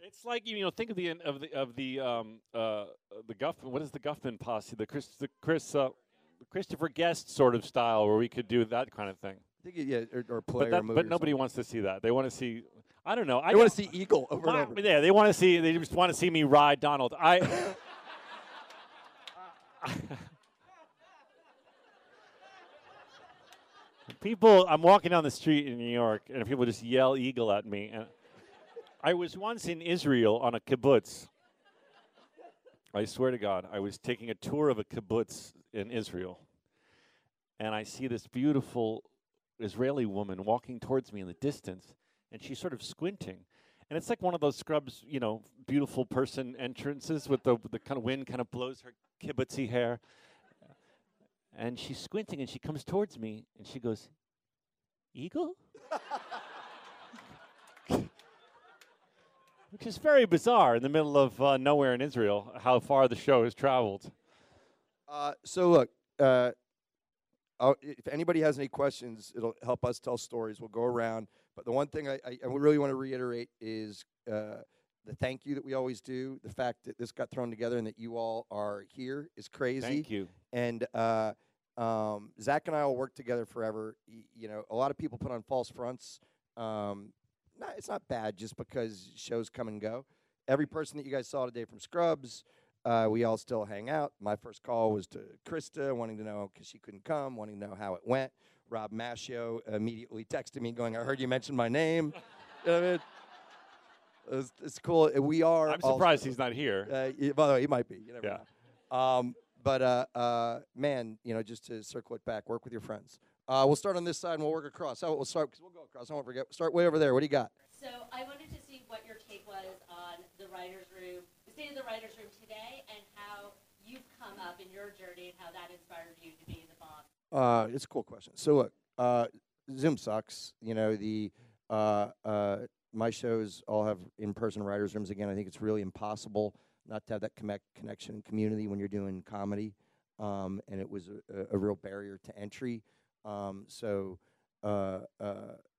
It's like you know, think of the of the of the um uh the Guffman. What is the Guffman posse? The Chris the Chris uh, Christopher Guest sort of style where we could do that kind of thing. I think yeah, or, or play But or that, movie but or nobody something. wants to see that. They want to see. I don't know. I I want to see Eagle over my- and over. Yeah, they want to see. They just want to see me ride Donald. I. people, I'm walking down the street in New York, and people just yell "eagle" at me. And I was once in Israel on a kibbutz. I swear to God, I was taking a tour of a kibbutz in Israel, and I see this beautiful Israeli woman walking towards me in the distance, and she's sort of squinting. And it's like one of those scrubs, you know, beautiful person entrances with the the kind of wind kind of blows her kibbutzy hair. And she's squinting, and she comes towards me, and she goes, "Eagle," which is very bizarre in the middle of uh, nowhere in Israel. How far the show has traveled. Uh, so look, uh, if anybody has any questions, it'll help us tell stories. We'll go around. But the one thing I, I, I really want to reiterate is uh, the thank you that we always do. The fact that this got thrown together and that you all are here is crazy. Thank you. And uh, um, Zach and I will work together forever. Y- you know, a lot of people put on false fronts. Um, not, it's not bad just because shows come and go. Every person that you guys saw today from Scrubs, uh, we all still hang out. My first call was to Christa, wanting to know because she couldn't come, wanting to know how it went. Rob Maschio immediately texted me, going, "I heard you mention my name." you know I mean? It's, it's cool. We are. I'm all- surprised he's not here. uh, by the way, he might be. You never Yeah. know. Um, but uh, uh, man, you know, just to circle it back, work with your friends. Uh, we'll start on this side and we'll work across. How we'll start? Cause we'll go across. I won't forget. Start way over there. What do you got? So I wanted to see what your take was on the writers' room, the state of the writers' room today, and how you've come up in your journey and how that inspired you to be the boss. Uh, it's a cool question. So look, uh, Zoom sucks. You know the uh, uh, my shows all have in-person writers' rooms. Again, I think it's really impossible not to have that connect, connection and community when you're doing comedy, um, and it was a, a, real barrier to entry. Um, so uh, uh,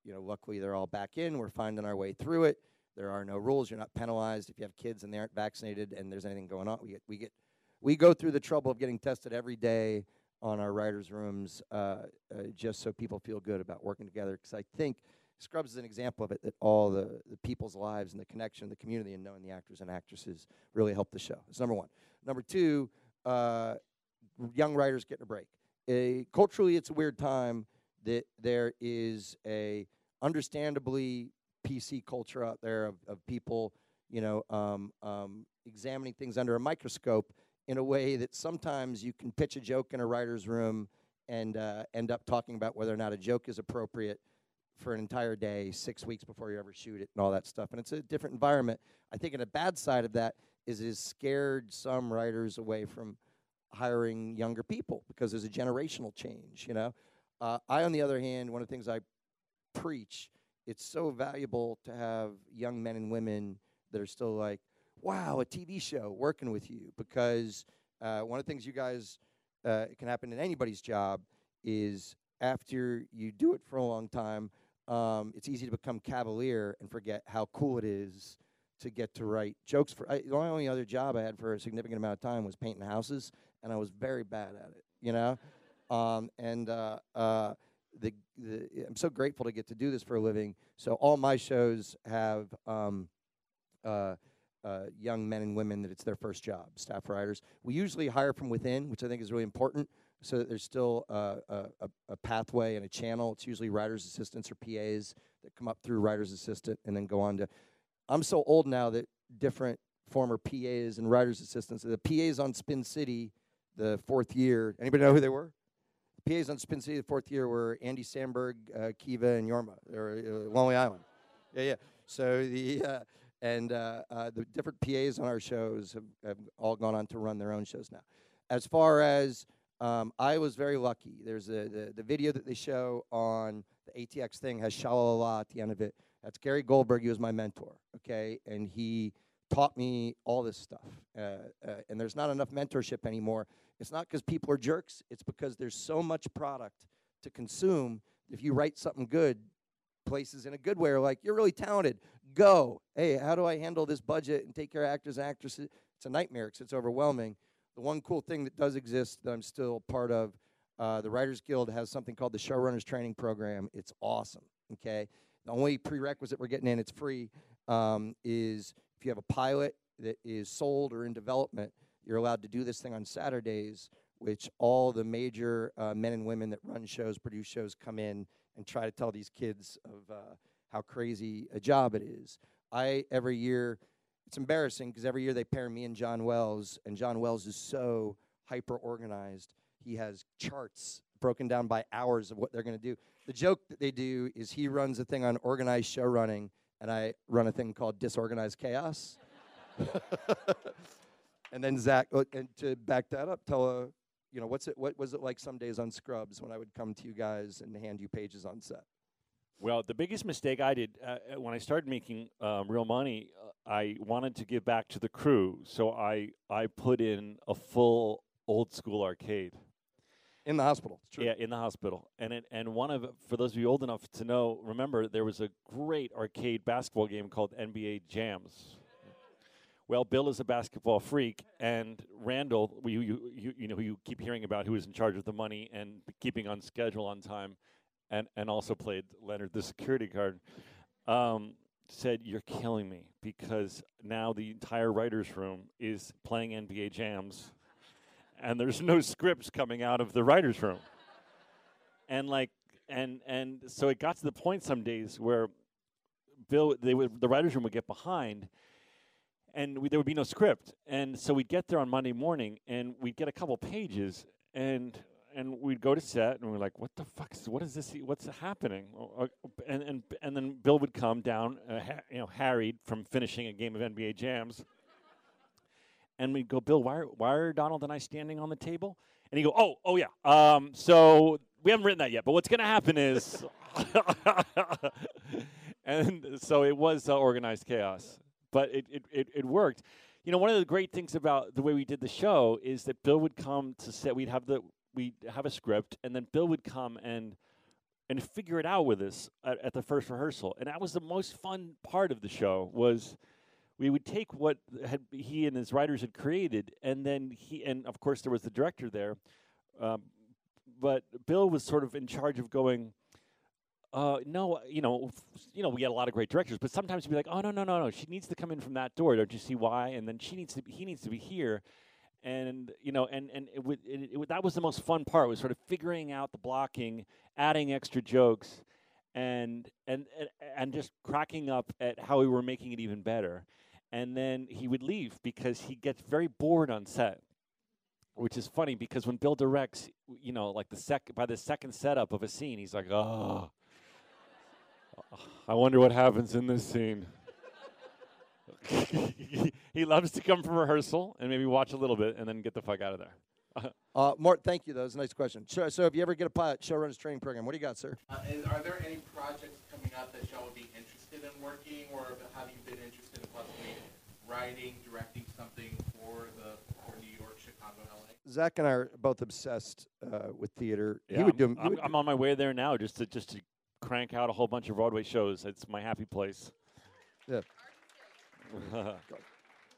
you know, luckily they're all back in. We're finding our way through it. There are no rules. You're not penalized if you have kids and they aren't vaccinated and there's anything going on. We get we get we go through the trouble of getting tested every day on our writers' rooms uh, uh, just so people feel good about working together. Because I think Scrubs is an example of it that all the, the people's lives and the connection, the community, and knowing the actors and actresses really helped the show. That's number one. Number two, uh, young writers getting a break. A, culturally, it's a weird time that there is a understandably PC culture out there of, of people, you know, um, um, examining things under a microscope in a way that sometimes you can pitch a joke in a writer's room and uh, end up talking about whether or not a joke is appropriate for an entire day, six weeks before you ever shoot it, and all that stuff. And it's a different environment. I think, in a bad side of that is it has scared some writers away from hiring younger people because there's a generational change. You know, uh, I, on the other hand, one of the things I preach, it's so valuable to have young men and women that are still like, wow, a TV show working with you. Because uh, one of the things you guys, uh, it can happen in anybody's job, is after you do it for a long time, um, it's easy to become cavalier and forget how cool it is to get to write jokes for. I, the only other job I had for a significant amount of time was painting houses, and I was very bad at it. You know, um, and uh, uh, the, the I'm so grateful to get to do this for a living. So all my shows have um, uh, uh, young men and women that it's their first job, staff writers. We usually hire from within, which I think is really important, so that there's still uh, a, a, a pathway and a channel. It's usually writers' assistants or PAs that come up through writers' assistant and then go on to. I'm so old now that different former PAs and writers' assistants. The PAs on Spin City, the fourth year. Anybody know who they were? PAs on Spin City, the fourth year, were Andy Samberg, uh, Kiva, and Jorma. or uh, Lonely Island. Yeah, yeah. So the uh, and uh, uh, the different PAs on our shows have, have all gone on to run their own shows now. As far as um, I was very lucky. There's a, the the video that they show on the ATX thing has shalala at the end of it. That's Gary Goldberg. He was my mentor. Okay, and he taught me all this stuff. Uh, uh, and there's not enough mentorship anymore. It's not because people are jerks. It's because there's so much product to consume. If you write something good, places in a good way are like, you're really talented. Go. Hey, how do I handle this budget and take care of actors and actresses? It's a nightmare because it's overwhelming. The one cool thing that does exist that I'm still part of, uh, the Writers Guild has something called the Showrunners Training Program. It's awesome. Okay. The only prerequisite we're getting in, it's free, um, is if you have a pilot that is sold or in development, you're allowed to do this thing on Saturdays, which all the major uh, men and women that run shows, produce shows, come in and try to tell these kids of uh, how crazy a job it is. I every year, it's embarrassing because every year they pair me and John Wells, and John Wells is so hyper organized. He has charts broken down by hours of what they're going to do. The joke that they do is he runs a thing on organized show running, and I run a thing called disorganized chaos. and then Zach, uh, and to back that up, tell a, you know, what's it? What was it like some days on Scrubs when I would come to you guys and hand you pages on set? Well, the biggest mistake I did uh, uh when I started making um, real money, uh, I wanted to give back to the crew, so I I put in a full old school arcade. In the hospital. Yeah, in the hospital, and it and one of for those of you old enough to know, remember there was a great arcade basketball game called NBA Jams. Well, Bill is a basketball freak, and Randall, you, you, you, you know, who you keep hearing about, who is in charge of the money and keeping on schedule on time, and, and also played Leonard, the security guard, um, said, You're killing me because now the entire writer's room is playing NBA jams, and there's no scripts coming out of the writer's room. And like, and and so it got to the point some days where Bill, they would, the writers' room would get behind, and we, there would be no script. And so we'd get there on Monday morning, and we'd get a couple pages, and and we'd go to set, and we're like, "What the fuck? Is, what is this? What's happening?" Uh, and and and then Bill would come down, uh, ha- you know, harried from finishing a game of NBA jams, and we'd go, "Bill, why are, why are Donald and I standing on the table?" And he'd go, "Oh, oh yeah. Um, so we haven't written that yet, but what's going to happen is." and so it was uh, organized chaos but it, it, it, it worked. You know, one of the great things about the way we did the show is that Bill would come to set. We'd have the we'd have a script, and then Bill would come and and figure it out with us at, at the first rehearsal. And that was the most fun part of the show. Was we would take what had he and his writers had created, and then he and of course there was the director there, um, but Bill was sort of in charge of going uh, no, you know, you know, we get a lot of great directors, but sometimes you'd be like, oh no, no, no, no, she needs to come in from that door. Don't you see why? And then she needs to, be, he needs to be here, and you know, and and it, it, it, that was the most fun part was sort of figuring out the blocking, adding extra jokes, and and and, and just cracking up at how we were making it even better. And then he would leave because he gets very bored on set which is funny because when Bill directs, you know, like the sec by the second setup of a scene, he's like, "Oh, I wonder what happens in this scene. he loves to come from rehearsal and maybe watch a little bit and then get the fuck out of there. uh, Mort, thank you. That was a nice question. So, so if you ever get a pilot showrunners training program, what do you got, sir? Uh, are there any projects coming up that y'all would be interested in working, or have you been interested in possibly writing, directing something for the for New York, Chicago, LA? Zach and I are both obsessed uh, with theater. Yeah, he would do. I'm, I'm, I'm on my way there now, just to just to crank out a whole bunch of Broadway shows. It's my happy place. Yeah.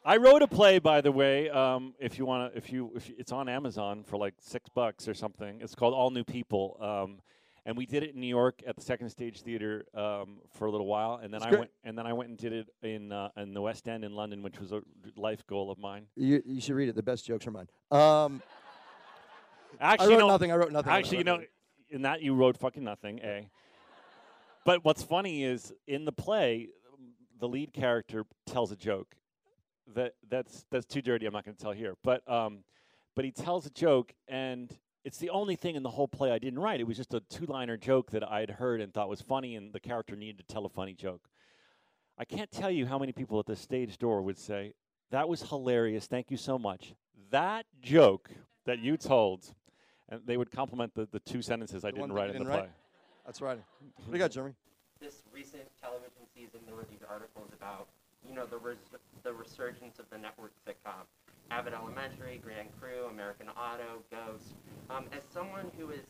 I wrote a play, by the way. Um, if you want to, if you, if you, it's on Amazon for like six bucks or something. It's called All New People, um, and we did it in New York at the Second Stage Theater um, for a little while, and then That's I great. went, and then I went and did it in uh, in the West End in London, which was a life goal of mine. You, you should read it. The best jokes are mine. Um, Actually, I wrote no, nothing. I wrote nothing. Actually, you wrote know, in that you wrote fucking nothing. A. But what's funny is in the play, the lead character tells a joke. That that's that's too dirty. I'm not going to tell here. But um, but he tells a joke, and it's the only thing in the whole play I didn't write. It was just a two-liner joke that I'd heard and thought was funny, and the character needed to tell a funny joke. I can't tell you how many people at the stage door would say, "That was hilarious. Thank you so much." That joke that you told, and they would compliment the, the two sentences I The one didn't that write you in the didn't play. write? That's right. What do you got, Jeremy? this recent television season, there were these articles about, you know, the res- the resurgence of the network sitcom, Abbott Elementary, Grand Crew, American Auto, Ghost. Um, as someone who is,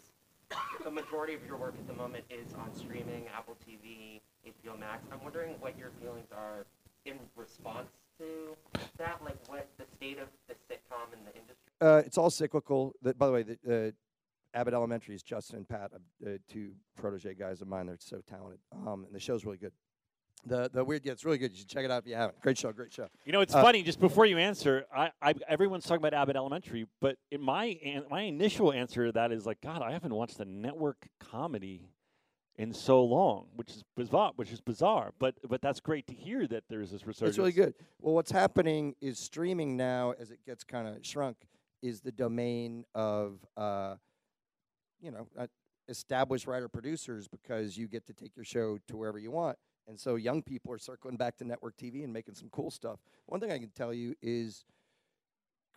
the majority of your work at the moment is on streaming, Apple TV, HBO Max. I'm wondering what your feelings are in response to that, like what the state of the sitcom and the industry. Uh, it's all cyclical. The, by the way, the, uh, Abbott Elementary is Justin and Pat, uh, two protege guys of mine. They're so talented, um, and the show's really good. The the weird, yeah, it's really good. You should check it out if you haven't. Great show, great show. You know, it's Uh, funny. Just before you answer, I, I everyone's talking about Abbott Elementary, but in my an, my initial answer to that is like, God, I haven't watched a network comedy in so long, which is bizarre. Which is bizarre, but but that's great to hear that there's this resurgence. It's really good. Well, what's happening is streaming now, as it gets kind of shrunk, is the domain of uh, you know uh, established writer producers because you get to take your show to wherever you want, and so young people are circling back to network TV and making some cool stuff. One thing I can tell you is.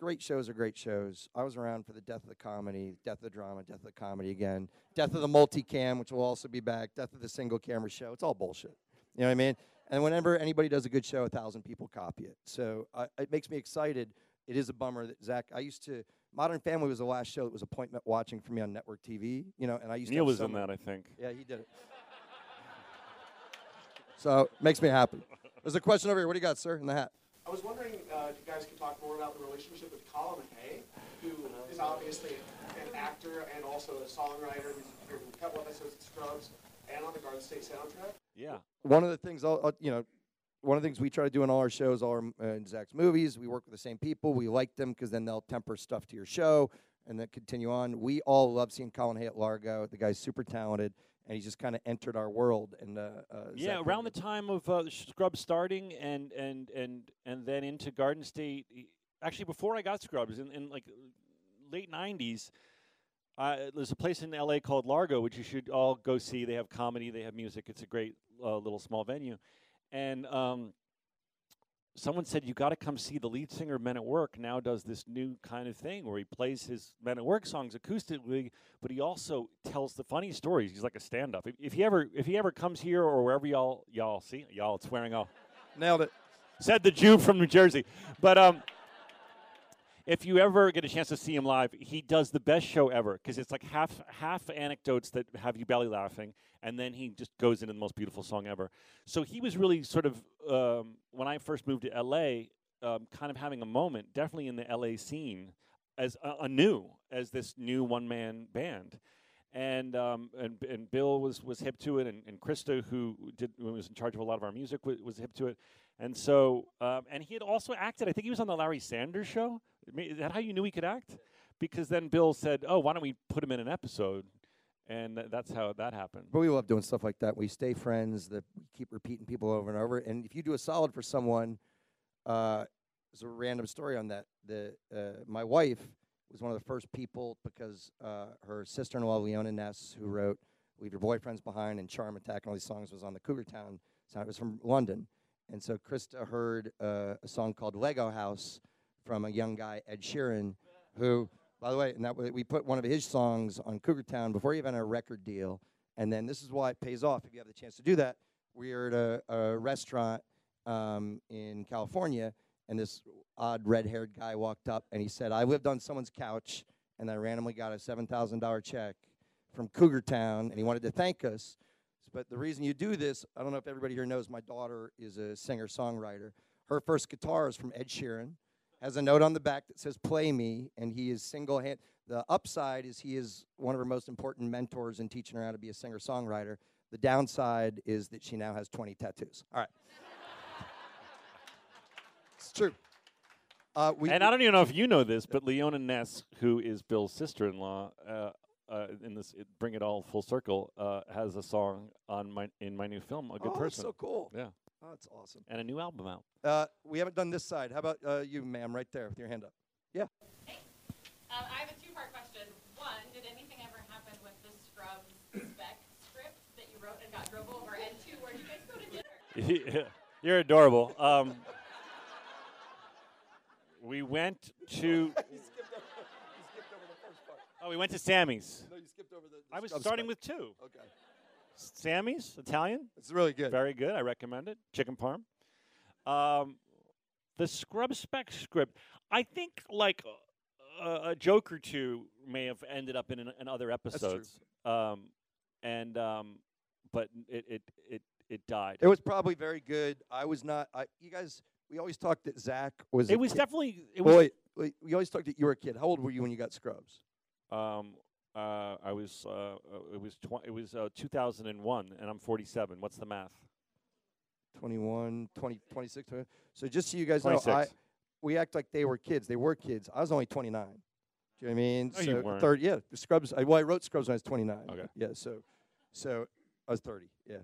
Great shows are great shows. I was around for the Death of the Comedy, Death of the Drama, Death of the Comedy again, Death of the Multicam, which will also be back, Death of the Single Camera Show. It's all bullshit. You know what I mean? And whenever anybody does a good show, a thousand people copy it. So uh, it makes me excited. It is a bummer that Zach. I used to. Modern Family was the last show that was appointment watching for me on network TV. You know, and I used Neil to. have was so in that, I think. Yeah, he did it. So it makes me happy. There's a question over here. What do you got, sir, in the hat? I was wondering uh, if you guys could talk more about the relationship with Colin Hay, who is obviously an actor and also a songwriter who's appeared in a couple episodes of Scrubs and on the Garden State soundtrack. Yeah. one of the things I'll, I'll- you know one of the things we try to do in all our shows all our uh, in zach's movies we work with the same people we like them because then they'll temper stuff to your show and then continue on we all love seeing colin hay at largo the guy's super talented and he's just kind of entered our world and uh, uh, Yeah, around the time of uh, Scrubs starting, and and and and then into Garden State. Actually, before I got Scrubs, in, in like late '90s, uh, there's a place in LA called Largo, which you should all go see. They have comedy, they have music. It's a great uh, little small venue, and um, someone said you got to come see the lead singer of Men at Work. Now does this new kind of thing where he plays his Men at Work songs acoustically, but he also tells the funny stories. He's like a stand-up. If, if he ever if he ever comes here or wherever y'all y'all see y'all it's swearing off nailed it said the Jew from New Jersey. But um, if you ever get a chance to see him live, he does the best show ever because it's like half half anecdotes that have you belly laughing, and then he just goes into the most beautiful song ever. So he was really sort of um, when I first moved to L.A., um, kind of having a moment, definitely in the L.A. scene as a, new as this new one man band. And, um, and and Bill was, was hip to it, and, and Christa, who did who was in charge of a lot of our music, was, was hip to it. And so, um, and he had also acted. I think he was on the Larry Sanders show. Is that how you knew he could act? Because then Bill said, "Oh, why don't we put him in an episode?" And th- that's how that happened. but we love doing stuff like that we stay friends that we keep repeating people over and over and if you do a solid for someone uh, there's a random story on that the uh, my wife was one of the first people because uh, her sister-in-law Leona Naess, who wrote "Leave Your Boyfriends Behind" and "Charm Attack" and all these songs, was on the Cougar Town sound. It was from London, and so Christa heard uh, a song called "Lego House" from a young guy Ed Sheeran, who, by the way, and that we put one of his songs on Cougar Town before he even had a record deal, and then this is why it pays off if you have the chance to do that. We were at a, a restaurant um, in California, and this odd red-haired guy walked up and he said, "I lived on someone's couch, and I randomly got a seven thousand dollar check from Cougar Town, and he wanted to thank us." But the reason you do this, I don't know if everybody here knows, my daughter is a singer-songwriter. Her first guitar is from Ed Sheeran. Has a note on the back that says "Play Me," and he is single hand. The upside is he is one of her most important mentors in teaching her how to be a singer-songwriter. The downside is that she now has 20 tattoos. All right. it's true. Uh, we, and I don't even know if you know this, but Leona Naess, who is Bill's sister-in-law, uh, uh, in this it, bring it all full circle, uh, has a song on my in my new film, A Good oh, that's Person. so cool. Yeah, Oh, that's awesome. and a new album out. Uh, we haven't done this side. How about uh, you, ma'am, right there with your hand up? Yeah. Um, I have a two-part question. One, did anything ever happen with the Scrubs spec script that you wrote and got drove over? And two, where did you guys go to dinner? Yeah. You're adorable. Um, we went to. you, skipped over, you skipped over the first part. Oh, we went to Sammy's. No, you skipped over the. the I was starting spec. with two. Okay. Sammy's Italian. It's really good. Very good. I recommend it. Chicken parm. Um, the scrub spec script. I think like a, a joke or two may have ended up in, in other episodes. Um, and um, but it it it it died. It was probably very good. I was not. I, you guys, we always talked that Zach was. a It was kid. definitely it was. wait, we always talked that you were a kid. How old were you when you got Scrubs? Um, uh, I was uh, uh, it was tw- it was uh, 2001, and I'm 47. What's the math? 21, 20, 26. 20. So just so you guys know, I, we act like they were kids. They were kids. I was only 29. Do you know what I mean? No, so you weren't. Third, yeah, Scrubs. I, well, I wrote Scrubs when I was 29. Okay. Yeah, so, so I was 30. Yeah.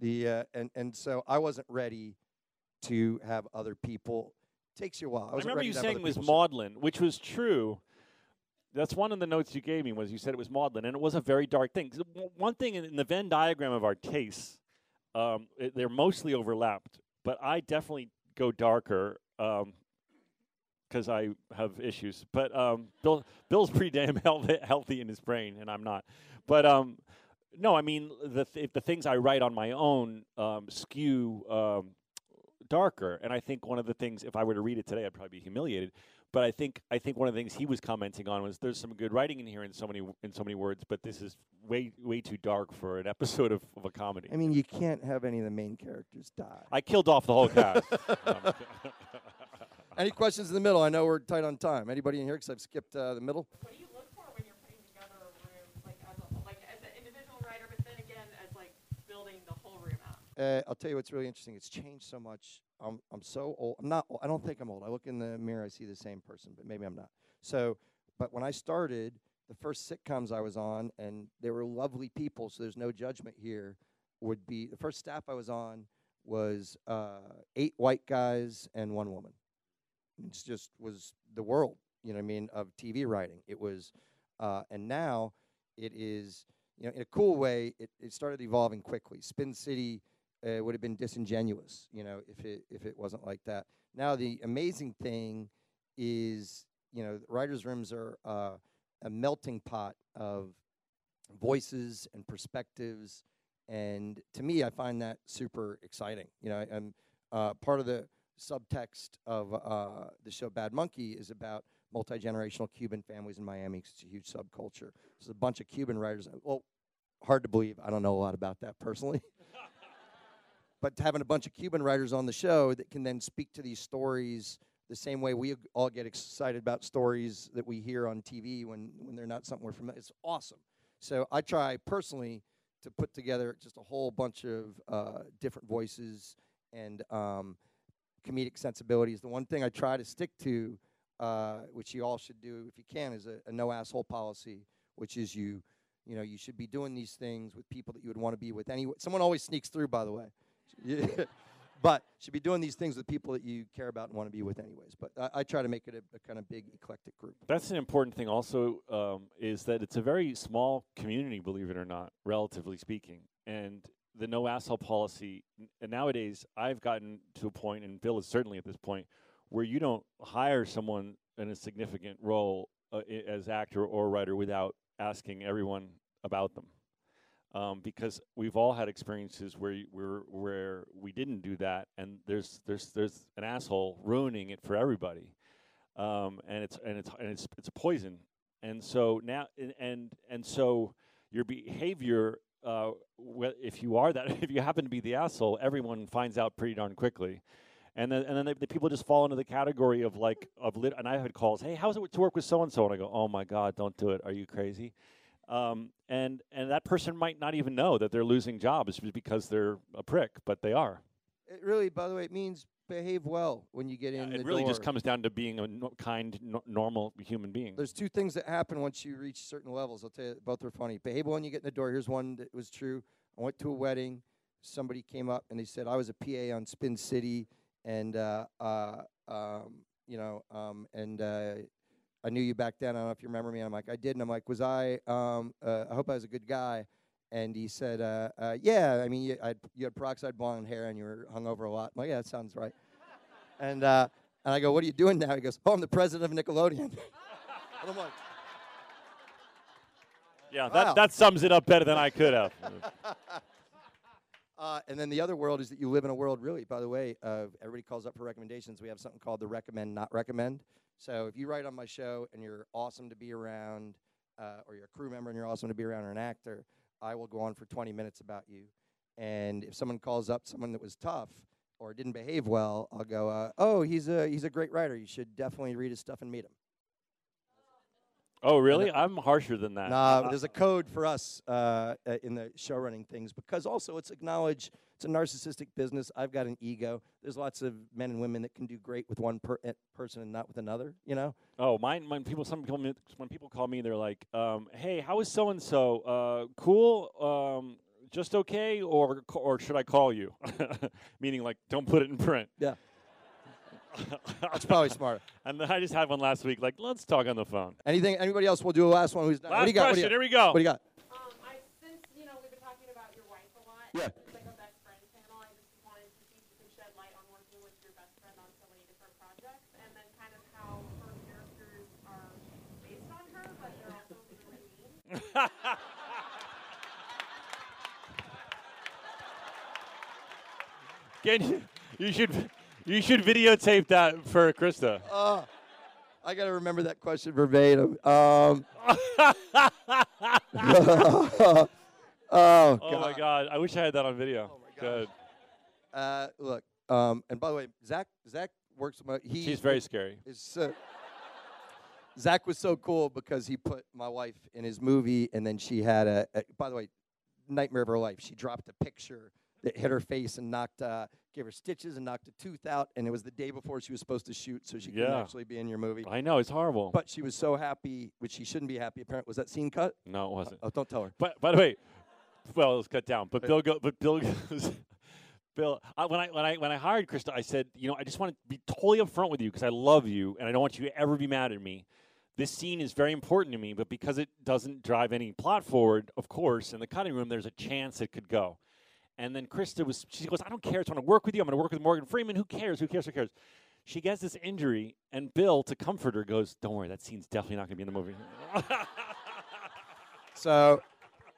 The uh, and and so I wasn't ready to have other people. Takes you a while. I, I remember you saying was maudlin, which was true. That's one of the notes you gave me was you said it was maudlin, and it was a very dark thing. One thing in, the Venn diagram of our tastes, um, it, they're mostly overlapped, but I definitely go darker because I have issues. But um, Bill, Bill's pretty damn healthy, healthy in his brain, and I'm not. But um, no, I mean the th- the things I write on my own um, skew um, darker, and I think one of the things, if I were to read it today, I'd probably be humiliated. But I think I think one of the things he was commenting on was there's some good writing in here in so many in so many words, but this is way way too dark for an episode of, of a comedy. I mean, you can't have any of the main characters die. I killed off the whole cast. Um, Any questions in the middle? I know we're tight on time. Anybody in here? Because I've skipped uh, the middle. What do you look for when you're putting together a room, like as a, like as an individual writer, but then again as like building the whole room out? Uh, I'll tell you what's really interesting. It's changed so much. I'm I'm so old. I'm not. I don't think I'm old. I look in the mirror. I see the same person, but maybe I'm not. So, but when I started, the first sitcoms I was on, and they were lovely people. So there's no judgment here. Would be the first staff I was on was uh, eight white guys and one woman. It's just was the world. You know what I mean of TV writing. It was, uh, and now it is. You know, in a cool way, it, it started evolving quickly. Spin City uh, would have been disingenuous, you know, if it if it wasn't like that. Now the amazing thing is, you know, writers' rooms are uh, a melting pot of voices and perspectives, and to me, I find that super exciting. You know, and uh, part of the subtext of uh, the show Bad Monkey is about multi generational Cuban families in Miami. it's a huge subculture. There's a bunch of Cuban writers. Well, hard to believe. I don't know a lot about that personally but having a bunch of Cuban writers on the show that can then speak to these stories the same way we all get excited about stories that we hear on TV when, when they're not something we're familiar. It's awesome. So I try personally to put together just a whole bunch of uh, different voices and um, comedic sensibilities. The one thing I try to stick to, uh, which you all should do if you can, is a, a no asshole policy, which is you, you know, you should be doing these things with people that you would want to be with anyway. Someone always sneaks through, by the way. But should be doing these things with people that you care about and want to be with anyways. But I, I try to make it a, a kind of big eclectic group. That's an important thing. Also, um, is that it's a very small community, believe it or not, relatively speaking. And the no asshole policy and nowadays, I've gotten to a point, and Bill is certainly at this point, where you don't hire someone in a significant role uh, as actor or writer without asking everyone about them. Um, because we've all had experiences where where where we didn't do that, and there's there's there's an asshole ruining it for everybody um, and it's and it's and it's it's poison. And so now and and, and so your behavior, uh, if you are that, if you happen to be the asshole, everyone finds out pretty darn quickly. And then and then the, the people just fall into the category of like of lit. And I had calls, hey, how's it to work with so and so? And I go, oh my god, don't do it. Are you crazy? Um, and and that person might not even know that they're losing jobs because they're a prick, but they are. It really, by the way, it means behave well when you get in the it really just comes down to being a no- kind, no- normal human being. There's two things that happen once you reach certain levels. I'll tell you, both are funny. Behave well when you get in the door. Here's one that was true. I went to a wedding. Somebody came up and they said I was a PA on Spin City, and uh, uh, um, you know, um, and uh, I knew you back then. I don't know if you remember me. I'm like, I did, and I'm like, was I? Um, uh, I hope I was a good guy. and he said, uh, uh, "Yeah, I mean, you, I'd, you had peroxide blonde hair and you were hung over a lot." I'm like, "Yeah, that sounds right." and uh, and I go, "What are you doing now?" He goes, "Oh, I'm the president of Nickelodeon." and I'm like, Yeah, Wow. that, that sums it up better than I could have. Uh, and then the other world is that you live in a world, really, by the way, uh, everybody calls up for recommendations. We have something called the recommend, not recommend. So if you write on my show and you're awesome to be around, uh, or you're a crew member and you're awesome to be around, or an actor, I will go on for 20 minutes about you. And if someone calls up someone that was tough or didn't behave well, I'll go, uh, oh, he's a, he's a great writer. You should definitely read his stuff and meet him. Oh, really? I'm harsher than that. Nah, Uh, there's a code for us uh, in the show running things because also it's acknowledged it's a narcissistic business. I've got an ego. There's lots of men and women that can do great with one per- eh, person and not with another. You know. Oh, mine. When people, some people, when people call me, they're like, um, "Hey, how is so and so? Cool? Um, just okay? Or or should I call you?" Meaning, like, don't put it in print. Yeah. That's probably smarter. And then I just had one last week. Like, let's talk on the phone. Anything? Anybody else? We'll do a last one. Who's not? Last what do you got? question. What do Here you, we go. what do you got? Um, I, since, you know, we've been talking about your wife a lot. Yeah. It's like a best friend panel. I just wanted to see if you could shed light on working with your best friend on so many different projects and then kind of how her characters are based on her, but they're also really mean. Can you? You should. You should videotape that for Christa. Uh, I got to remember that question verbatim. Um, oh, Oh my god! I wish I had that on video. Oh my Good. Uh, look. Um, and by the way, Zach. Zach works. My, he She's very scary. is so Zach was so cool because he put my wife in his movie, and then she had a, a- By the way, nightmare of her life. She dropped a picture that hit her face and knocked, uh, gave her stitches and knocked a tooth out. And it was the day before she was supposed to shoot, so she couldn't Yeah. actually be in your movie. I know it's horrible. But she was so happy, which she shouldn't be happy. Apparently, was that scene cut? no, it wasn't. Oh, don't tell her. But by the way, well, it was cut down. But Bill go. But Bill goes. Bill, I, when I when I when I hired Christa, I said, you know, I just want to be totally upfront with you because I love you and I don't want you to ever be mad at me. This scene is very important to me, but because it doesn't drive any plot forward, of course, in the cutting room, there's a chance it could go. And then Christa was, she goes, I don't care. I just want to work with you. I'm going to work with Morgan Freeman. Who cares? Who cares? Who cares? She gets this injury, and Bill, to comfort her, goes, Don't worry, that scene's definitely not going to be in the movie. So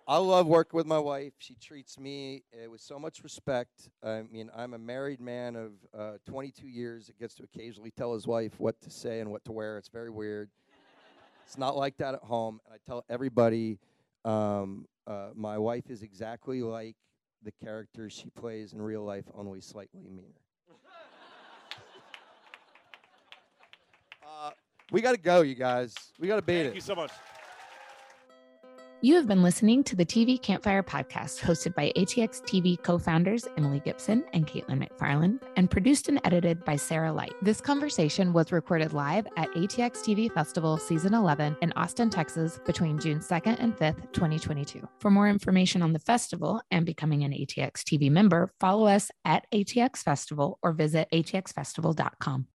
I love working with my wife. She treats me uh, with so much respect. I mean, I'm a married man of uh, 22 years that gets to occasionally tell his wife what to say and what to wear. It's very weird. It's not like that at home. And I tell everybody um, uh, my wife is exactly like the character she plays in real life, only slightly meaner. uh, we got to go, you guys. We got to beat Thank it. Thank you so much. You have been listening to the TV Campfire podcast, hosted by ATX TV co founders Emily Gipson and Caitlin McFarland, and produced and edited by Sarah Light. This conversation was recorded live at ATX TV Festival Season 11 in Austin, Texas between June 2nd and 5th, 2022. For more information on the festival and becoming an ATX TV member, follow us at ATX Festival or visit atxfestival.com.